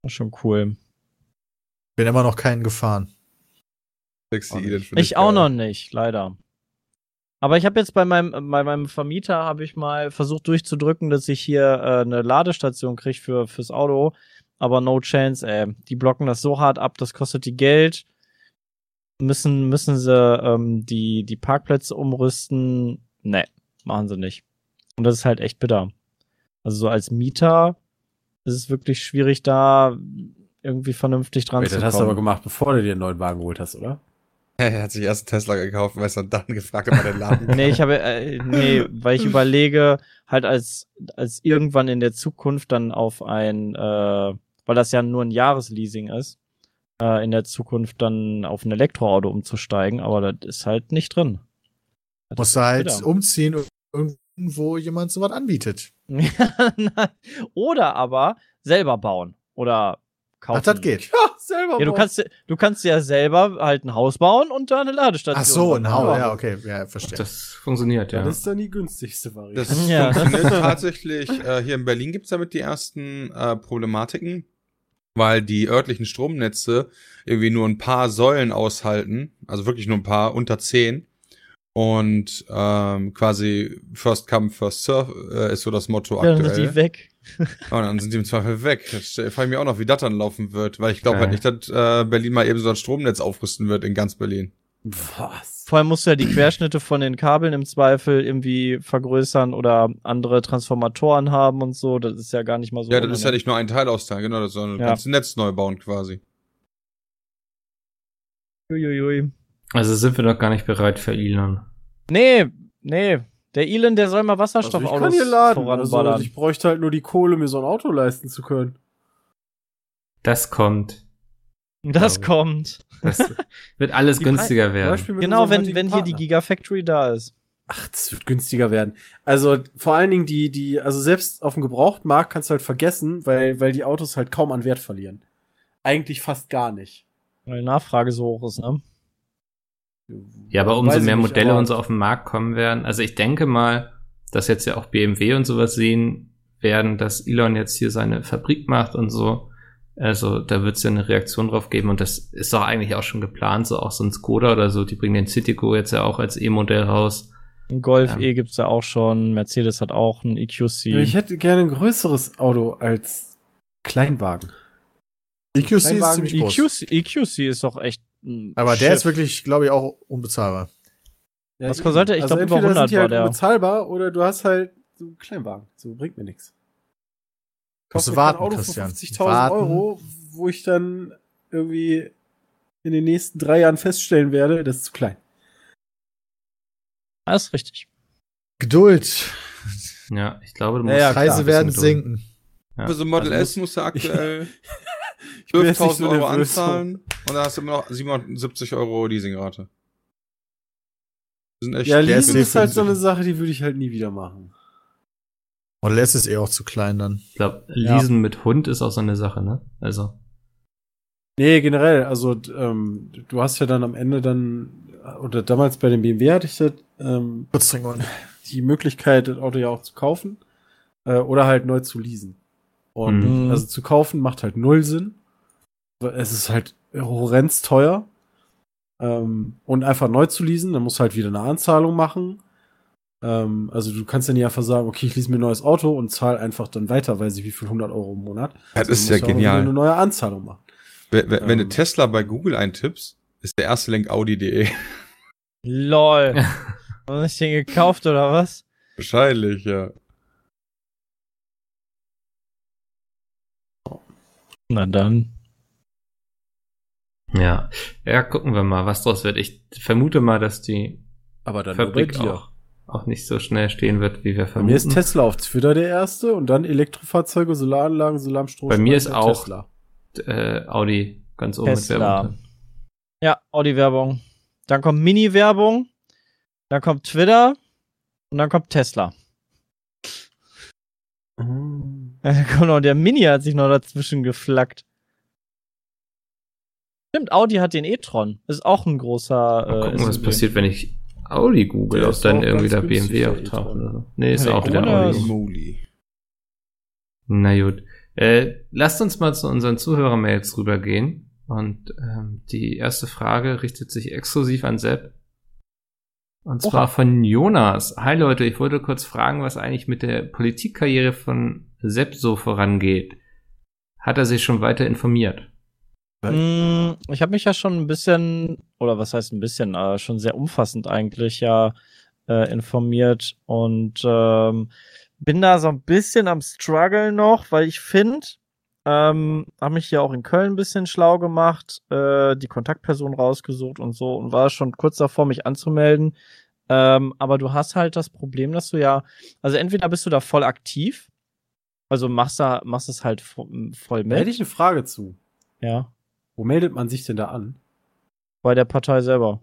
Das ist schon cool. Bin immer noch keinen gefahren. Sexy Auch nicht. Elon finde Ich auch noch nicht, leider. Aber ich habe jetzt bei meinem, bei meinem Vermieter habe ich mal versucht durchzudrücken, dass ich hier äh, eine Ladestation krieg für fürs Auto. Aber no chance, ey. Die blocken das so hart ab, das kostet die Geld. Müssen, müssen sie ähm, die, die Parkplätze umrüsten. Nee, machen sie nicht. Und das ist halt echt bitter. Also so als Mieter ist es wirklich schwierig, da irgendwie vernünftig dran Wait, zu das kommen. hast du aber gemacht, bevor du dir einen neuen Wagen geholt hast, oder? Er hat sich erst einen Tesla gekauft, du, und dann gefragt, ob er den Laden Nee, ich habe, äh, nee, weil ich überlege, halt als, als irgendwann in der Zukunft dann auf ein, äh, weil das ja nur ein Jahresleasing ist, äh, in der Zukunft dann auf ein Elektroauto umzusteigen, aber das ist halt nicht drin. Das Musst du halt bitter. umziehen, irgendwo jemand sowas anbietet. Oder aber selber bauen oder kaufen. Ach, das geht. Ja, selber Ja, du kannst, du kannst ja selber halt ein Haus bauen und da eine Ladestation. Ach so, ein Haus. Ja, okay. Ja, verstehe. Das funktioniert, ja. Das ist dann die günstigste Variante. Das Ja. funktioniert tatsächlich. Äh, hier in Berlin gibt's damit die ersten äh, Problematiken, weil die örtlichen Stromnetze irgendwie nur ein paar Säulen aushalten, also wirklich nur ein paar, unter zehn. Und ähm, quasi First Come, First Serve äh, ist so das Motto Ja, dann sind aktuell. die weg. Und dann sind die im Zweifel weg. Jetzt frage ich mich auch noch, wie das dann laufen wird, weil ich glaube Geil. halt nicht, dass äh, Berlin mal eben so ein Stromnetz aufrüsten wird in ganz Berlin. Was? Vor allem musst du ja die Querschnitte von den Kabeln im Zweifel irgendwie vergrößern oder andere Transformatoren haben und so. Das ist ja gar nicht mal so. Ja, das ist ja nicht nur ein Teilausteil, genau, das soll Ja. ein ganzes Netz neu bauen quasi. Uiuiui. Also sind wir noch gar nicht bereit für Elon. Nee, nee. Der Elon, der soll mal Also ich kann hier laden. Also ich bräuchte halt nur die Kohle, mir so ein Auto leisten zu können. Das kommt. das glaub kommt. Das wird alles Die günstiger Zum werden. Genau, wenn, wenn hier die. Gigafactory da ist. Ach, das wird günstiger werden. Also vor allen Dingen die, die, also selbst auf dem Gebrauchtmarkt kannst du halt vergessen, weil, weil die Autos halt kaum an Wert verlieren. Eigentlich fast gar nicht. Weil die Nachfrage so hoch ist, ne? Ja, aber umso mehr nicht, Modelle und so auf den Markt kommen werden. Also ich denke mal, dass jetzt ja auch BMW und sowas sehen werden, dass Elon jetzt hier seine Fabrik macht und so. Also da wird es ja eine Reaktion drauf geben und das ist doch eigentlich auch schon geplant, so auch so ein Skoda oder so. Die bringen den Citigo jetzt ja auch als E-Modell raus. Ein Golf Ja. E gibt's ja auch schon. Mercedes hat auch ein EQC. Ich hätte gerne ein größeres Auto als Kleinwagen. EQC ist Kleinwagen, ziemlich groß. EQC, EQC E ist doch echt Aber der Schiff. ist wirklich, glaube ich, auch unbezahlbar. Ja, Was kostet der? Ich glaub, über entweder 100 sind die war halt der. unbezahlbar oder du hast halt so einen Kleinwagen. So bringt mir nichts. Musst du warten, Auto Christian. für 50.000 Warten. Euro, wo ich dann irgendwie in den nächsten drei Jahren feststellen werde, das ist zu klein. Das ist richtig. Geduld. Ja, ich glaube, du musst ja, Preise klar. werden sinken. Ja. Für so ein Model Also S musst du aktuell Ich bin jetzt nicht 12.000 so Euro nervös. anzahlen und dann hast du immer noch 77 Euro Leasingrate. Das sind echt Ja, Leasing ist halt so eine Sache, die würde ich halt nie wieder machen. Model S ist eh auch zu klein dann. Ich glaube, Ja. Leasen mit Hund ist auch so eine Sache, ne? Also. Nee, generell, also ähm, du hast ja dann am Ende dann, oder damals bei dem BMW hatte ich das, ähm, die Möglichkeit, das Auto ja auch zu kaufen äh, oder halt neu zu leasen. Und Mhm. also zu kaufen macht halt null Sinn. Weil Es ist halt horrend teuer. Ähm, und einfach neu zu leasen, dann musst du halt wieder eine Anzahlung machen. Ähm, also du kannst dann nicht einfach sagen, okay, ich lease mir ein neues Auto und zahl einfach dann weiter, weiß ich wie viel, 100 Euro im Monat. Das Sondern ist ja genial. wieder Eine neue Anzahlung machen. Wenn, wenn, wenn du Ähm. Tesla bei Google eintippst, ist der erste Link Audi.de. LOL. Hast du den gekauft oder was? Wahrscheinlich, ja. Na dann. Ja. Ja, gucken wir mal, was draus wird. Ich vermute mal, dass die Aber dann Fabrik auch, auch nicht so schnell stehen wird, wie wir Bei mir ist vermuten. Tesla auf Twitter der erste und dann Elektrofahrzeuge, Solaranlagen, Solarstrom. Bei mir ist auch- Tesla. äh, Audi ganz oben mit Tesla. Werbung. Ja, Audi-Werbung. Dann kommt Mini-Werbung. Dann kommt Twitter. Und dann kommt Tesla. Mhm. Kommt noch, der Mini hat sich noch dazwischen geflackt. Stimmt, Audi hat den e-tron. Ist auch ein großer. Mal Äh, gucken, was passiert, wenn ich Audi google, Der ob dann irgendwie günstig, BMW der auftaucht oder so. Nee, ist Ja, auch der wieder Audi. Na gut. Äh, lasst uns mal zu unseren Zuhörermails rübergehen. Und ähm, die erste Frage richtet sich exklusiv an Sepp. Und zwar von Jonas. Hi Leute, ich wollte kurz fragen, was eigentlich mit der Politikkarriere von Sepp so vorangeht. Hat er sich schon weiter informiert? Mm, Ich habe mich ja schon ein bisschen, oder was heißt ein bisschen, äh, schon sehr umfassend eigentlich ja äh, informiert und ähm, bin da so ein bisschen am Struggle noch, weil ich finde, ähm, habe mich hier auch in Köln ein bisschen schlau gemacht, äh, die Kontaktperson rausgesucht und so und war schon kurz davor, mich anzumelden. Ähm, aber du hast halt das Problem, dass du ja, also entweder bist du da voll aktiv, also machst da, machst es halt vo- voll Da hätte mit, ich eine Frage zu. ja, Wo meldet man sich denn da an? bei der Partei selber.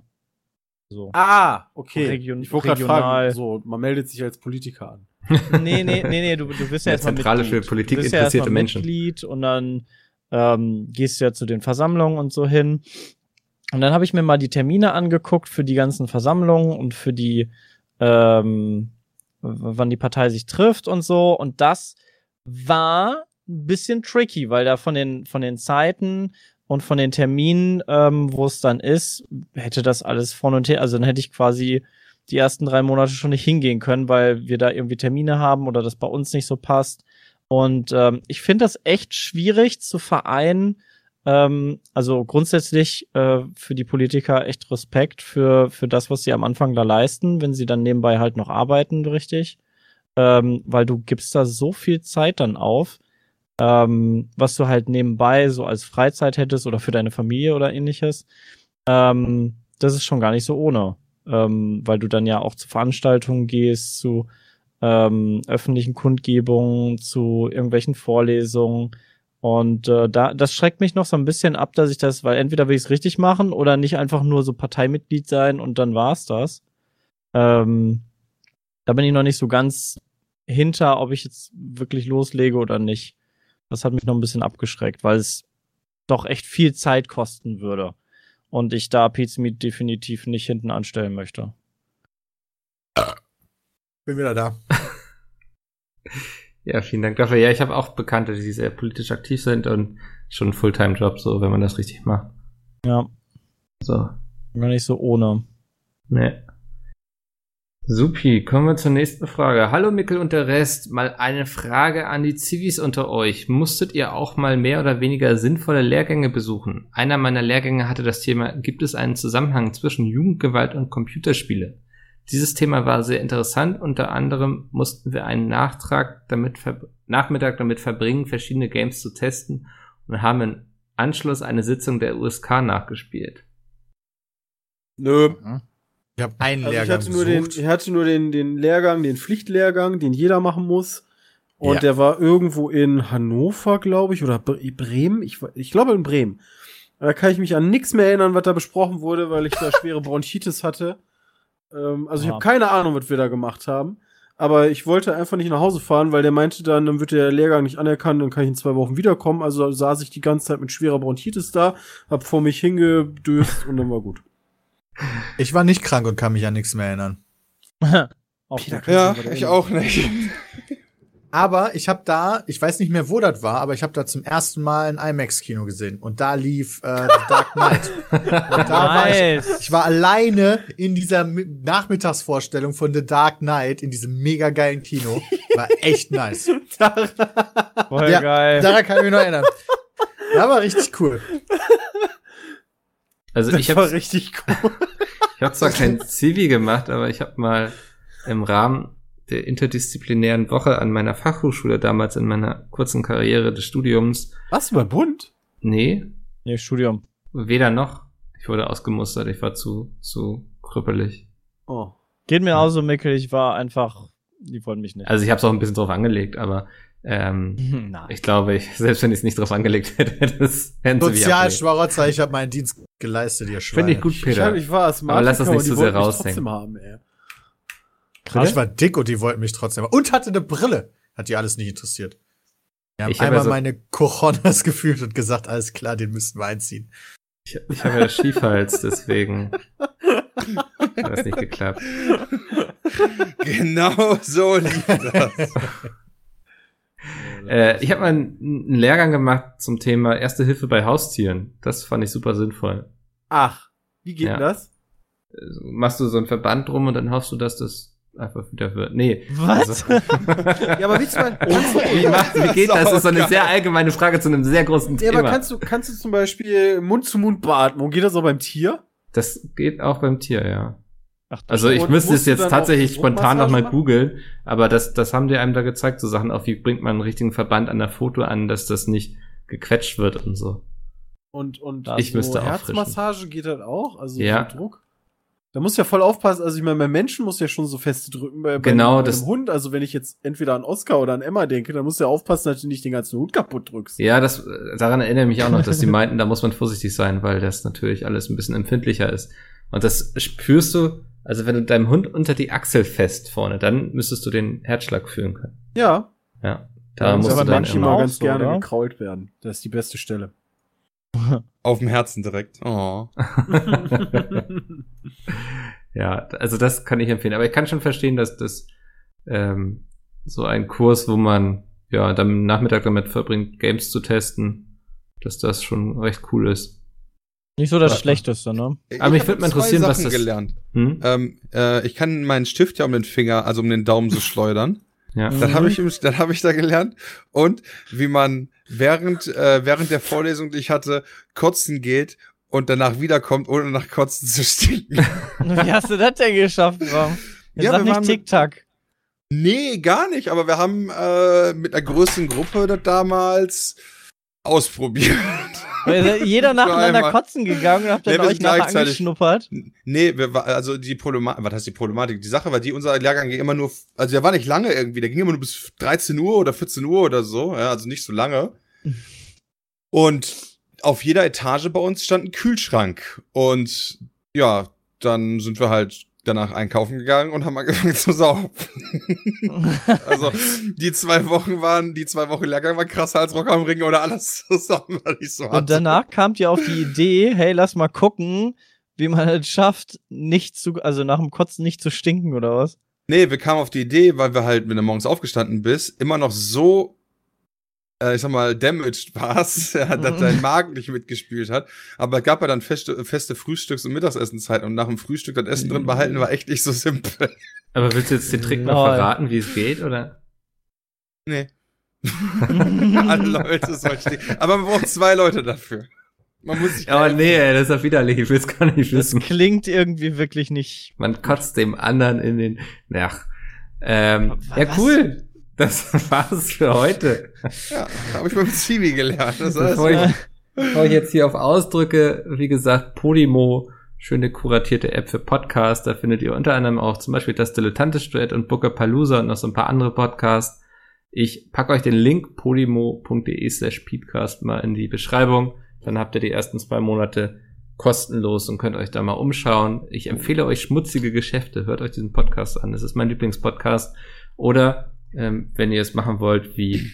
So. Ah, okay. Region- ich wollte gerade fragen, so, man meldet sich als Politiker an. Nee, nee, nee, nee, du, du bist ja Ja, erstmal Zentrale Mitglied. für Politik du bist ja interessierte erstmal Menschen. Mitglied und dann ähm, gehst du ja zu den Versammlungen und so hin. Und dann habe ich mir mal die Termine angeguckt für die ganzen Versammlungen und für die, ähm, wann die Partei sich trifft und so. Und das war ein bisschen tricky, weil da von den, von den Zeiten und von den Terminen, ähm, wo es dann ist, hätte das alles vorne und her, also dann hätte ich quasi die ersten drei Monate schon nicht hingehen können, weil wir da irgendwie Termine haben oder das bei uns nicht so passt. Und ähm, ich finde das echt schwierig zu vereinen, Ähm, also grundsätzlich äh, für die Politiker echt Respekt für, für das, was sie am Anfang da leisten, wenn sie dann nebenbei halt noch arbeiten, richtig. Ähm, weil du gibst da so viel Zeit dann auf, ähm, was du halt nebenbei so als Freizeit hättest oder für deine Familie oder ähnliches. Ähm, das ist schon gar nicht so ohne, ähm, weil du dann ja auch zu Veranstaltungen gehst, zu ähm, öffentlichen Kundgebungen, zu irgendwelchen Vorlesungen. Und äh, da, das schreckt mich noch so ein bisschen ab, dass ich das, weil entweder will ich es richtig machen oder nicht einfach nur so Parteimitglied sein und dann war's das. Ähm, da bin ich noch nicht so ganz hinter, ob ich jetzt wirklich loslege oder nicht. Das hat mich noch ein bisschen abgeschreckt, weil es doch echt viel Zeit kosten würde. Und ich da Pizmeet definitiv nicht hinten anstellen möchte. Bin wieder da. Ja, vielen Dank dafür. Ja, ich habe auch Bekannte, die sehr politisch aktiv sind und schon ein Fulltime-Job, so, wenn man das richtig macht. Ja, So, gar nicht so ohne. ne. Supi, kommen wir zur nächsten Frage. Hallo Mickel und der Rest. Mal eine Frage an die Zivis unter euch. Musstet ihr auch mal mehr oder weniger sinnvolle Lehrgänge besuchen? Einer meiner Lehrgänge hatte das Thema, gibt es einen Zusammenhang zwischen Jugendgewalt und Computerspiele? Dieses Thema war sehr interessant. Unter anderem mussten wir einen Nachtrag damit Nachmittag damit verbringen, verschiedene Games zu testen und haben im Anschluss eine Sitzung der USK nachgespielt. Nö. Ich habe einen Also ich Lehrgang hatte nur, den, besucht. ich hatte nur den, den Lehrgang, den Pflichtlehrgang, den jeder machen muss. Und Ja. der war irgendwo in Hannover, glaube ich, oder Bre- Bremen. Ich, ich glaube in Bremen. Da kann ich mich an nichts mehr erinnern, was da besprochen wurde, weil ich da schwere Bronchitis hatte. Ähm, also ich Aha. habe keine Ahnung, was wir da gemacht haben. Aber ich wollte einfach nicht nach Hause fahren, weil der meinte dann, dann wird der Lehrgang nicht anerkannt, dann kann ich in zwei Wochen wiederkommen. Also saß ich die ganze Zeit mit schwerer Bronchitis da, hab vor mich hingedöst und dann war gut. Ich war nicht krank und kann mich an nichts mehr erinnern. Auch Peter, gut. Ja, ich auch nicht. Aber ich habe da, ich weiß nicht mehr, wo das war, aber ich habe da zum ersten Mal ein IMAX-Kino gesehen und da lief äh, The Dark Knight. und da war ich, Nice. ich war alleine in dieser Mi- Nachmittagsvorstellung von The Dark Knight in diesem mega geilen Kino. War echt nice. Voll Ja, geil. Daran kann ich mich noch erinnern. Ja, war richtig cool. Also Das ich war habe richtig cool. ich hab zwar kein Zivi gemacht, aber ich habe mal im Rahmen der interdisziplinären Woche an meiner Fachhochschule damals in meiner kurzen Karriere des Studiums, Was, über Bund? nee, Nee, Studium. weder noch. Ich wurde ausgemustert, ich war zu, zu krüppelig. Oh. Geht mir auch so, Mickel. Ich war einfach, die wollten mich nicht. Also ich habe es auch ein bisschen drauf angelegt, aber ähm, ich glaube, ich, selbst wenn ich es nicht drauf angelegt hätte, hätte es abgelehnt. Sozialschmarotzer, ich habe meinen Dienst geleistet, ihr Schweine. Finde ich gut, Ich, Peter. hab, ich war Asthmatiker Aber lass das nicht die zu sehr wollten mich raushängen. haben, ey. Ich war dick und die wollten mich trotzdem. Und hatte eine Brille. Hat die alles nicht interessiert. Wir haben Ich hab einmal ja so- meine Cojones gefühlt und gesagt, alles klar, den müssten wir einziehen. Ich, ich habe ja Schiefhals, deswegen hat das nicht geklappt. genau so lief das. Äh, ich habe mal einen, einen Lehrgang gemacht zum Thema Erste Hilfe bei Haustieren. Das fand ich super sinnvoll. Ach, wie geht Ja. denn das? Äh, Machst du so ein Verband drum und dann hoffst du, dass das einfach wieder wird. Nee. Was? Also, Ja, aber willst du mal, du, wie, macht, wie geht das? Das ist so eine sehr allgemeine Frage zu einem sehr großen ja, Thema. aber kannst du, kannst du zum Beispiel Mund-zu-Mund-Beatmung, geht das auch beim Tier? das geht auch beim Tier, ja. Ach, Also ich müsste es jetzt tatsächlich spontan nochmal googeln, aber das, das haben die einem da gezeigt, so Sachen auch, wie bringt man einen richtigen Verband an der Foto an, dass das nicht gequetscht wird und so. Und, und Ich müsste Herzmassage geht das auch? Also Ja. so Druck? Da muss ja voll aufpassen, also ich meine, beim Menschen muss ja schon so feste drücken, bei, bei, Genau, bei das- einem Hund, also wenn ich jetzt entweder an Oscar oder an Emma denke, dann musst du ja aufpassen, dass du nicht den ganzen Hund kaputt drückst. Ja, das, daran erinnere ich mich auch noch, dass die meinten, da muss man vorsichtig sein, weil das natürlich alles ein bisschen empfindlicher ist. Und das spürst du, also wenn du deinem Hund unter die Achsel fest vorne, dann müsstest du den Herzschlag fühlen können. Ja, Ja, da Ja, musst aber auch ganz so, gerne oder? gekrault werden. Das ist die beste Stelle. Auf dem Herzen direkt. Oh. ja, also das kann ich empfehlen. Aber ich kann schon verstehen, dass das ähm, so ein Kurs, wo man ja dann am Nachmittag damit verbringt, Games zu testen, dass das schon recht cool ist. Nicht so das Ja. Schlechteste, ne? Aber mich hab würd mal interessieren, was Sachen das- gelernt. Hm? Ähm, äh, ich kann meinen Stift ja um den Finger, also um den Daumen so schleudern. Ja. Das habe ich, habe ich da gelernt. Und wie man während, äh, während der Vorlesung, die ich hatte, kotzen geht und danach wiederkommt, ohne nach Kotzen zu stinken. Wie hast du das denn geschafft, Bram? Jetzt Ja, sag wir nicht Tic-Tac. Nee, gar nicht, aber wir haben äh, mit einer größeren Gruppe das damals ausprobiert. Jeder nacheinander kotzen gegangen und habt dann Nee, euch nachher angeschnuppert. Nee, war, also die Problematik, was heißt die Problematik? Die Sache war die, unser Lehrgang ging immer nur, also der war nicht lange irgendwie, der ging immer nur bis 13 Uhr oder 14 Uhr oder so, ja, also nicht so lange. Und auf jeder Etage bei uns stand ein Kühlschrank. Und ja, dann sind wir halt danach einkaufen gegangen und haben angefangen zu saufen. also die zwei Wochen waren, die zwei Wochen Lehrgang war krasser als Rock am Ring oder alles zusammen, was ich so hatte. Und danach kamt ihr auf die Idee, hey, lass mal gucken, wie man es schafft, nicht zu, also nach dem Kotzen nicht zu stinken oder was? Nee, wir kamen auf die Idee, weil wir halt, wenn du morgens aufgestanden bist, immer noch so, äh, ich sag mal, damaged warst, ja, dass dein Magen nicht mitgespielt hat. Aber es gab ja dann feste, feste Frühstücks- und Mittagsessenzeit und nach dem Frühstück das Essen drin behalten war echt nicht so simpel. Aber willst du jetzt den Trick mal Lol. verraten, wie es geht, oder? Nee. Alle Leute sollen stehen. Aber man braucht zwei Leute dafür. Man muss sich Aber nee, ey, das ist ja widerlich, ich will es gar nicht Das wissen. klingt irgendwie wirklich nicht. Man kotzt dem anderen in den, ach, ähm, Was? ja cool. Das war's für heute. Ja, habe ich beim Zivi gelernt. Das Bevor ich, bevor ich jetzt hier auf Ausdrücke, wie gesagt, Podimo, schöne kuratierte App für Podcasts, da findet ihr unter anderem auch zum Beispiel das Dilettantisch Duett und Booker Palooza und noch so ein paar andere Podcasts. Ich packe euch den Link podimo.de slash peatcast mal in die Beschreibung. Dann habt ihr die ersten zwei Monate kostenlos und könnt euch da mal umschauen. Ich empfehle euch schmutzige Geschäfte. Hört euch diesen Podcast an. Das ist mein Lieblingspodcast. Oder ähm, wenn ihr es machen wollt, wie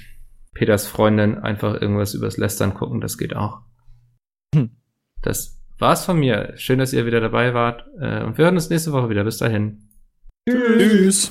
Peters Freundin, einfach irgendwas übers Lästern gucken, das geht auch. Hm. Das war's von mir. Schön, dass ihr wieder dabei wart. Äh, und wir hören uns nächste Woche wieder. Bis dahin. Tschüss.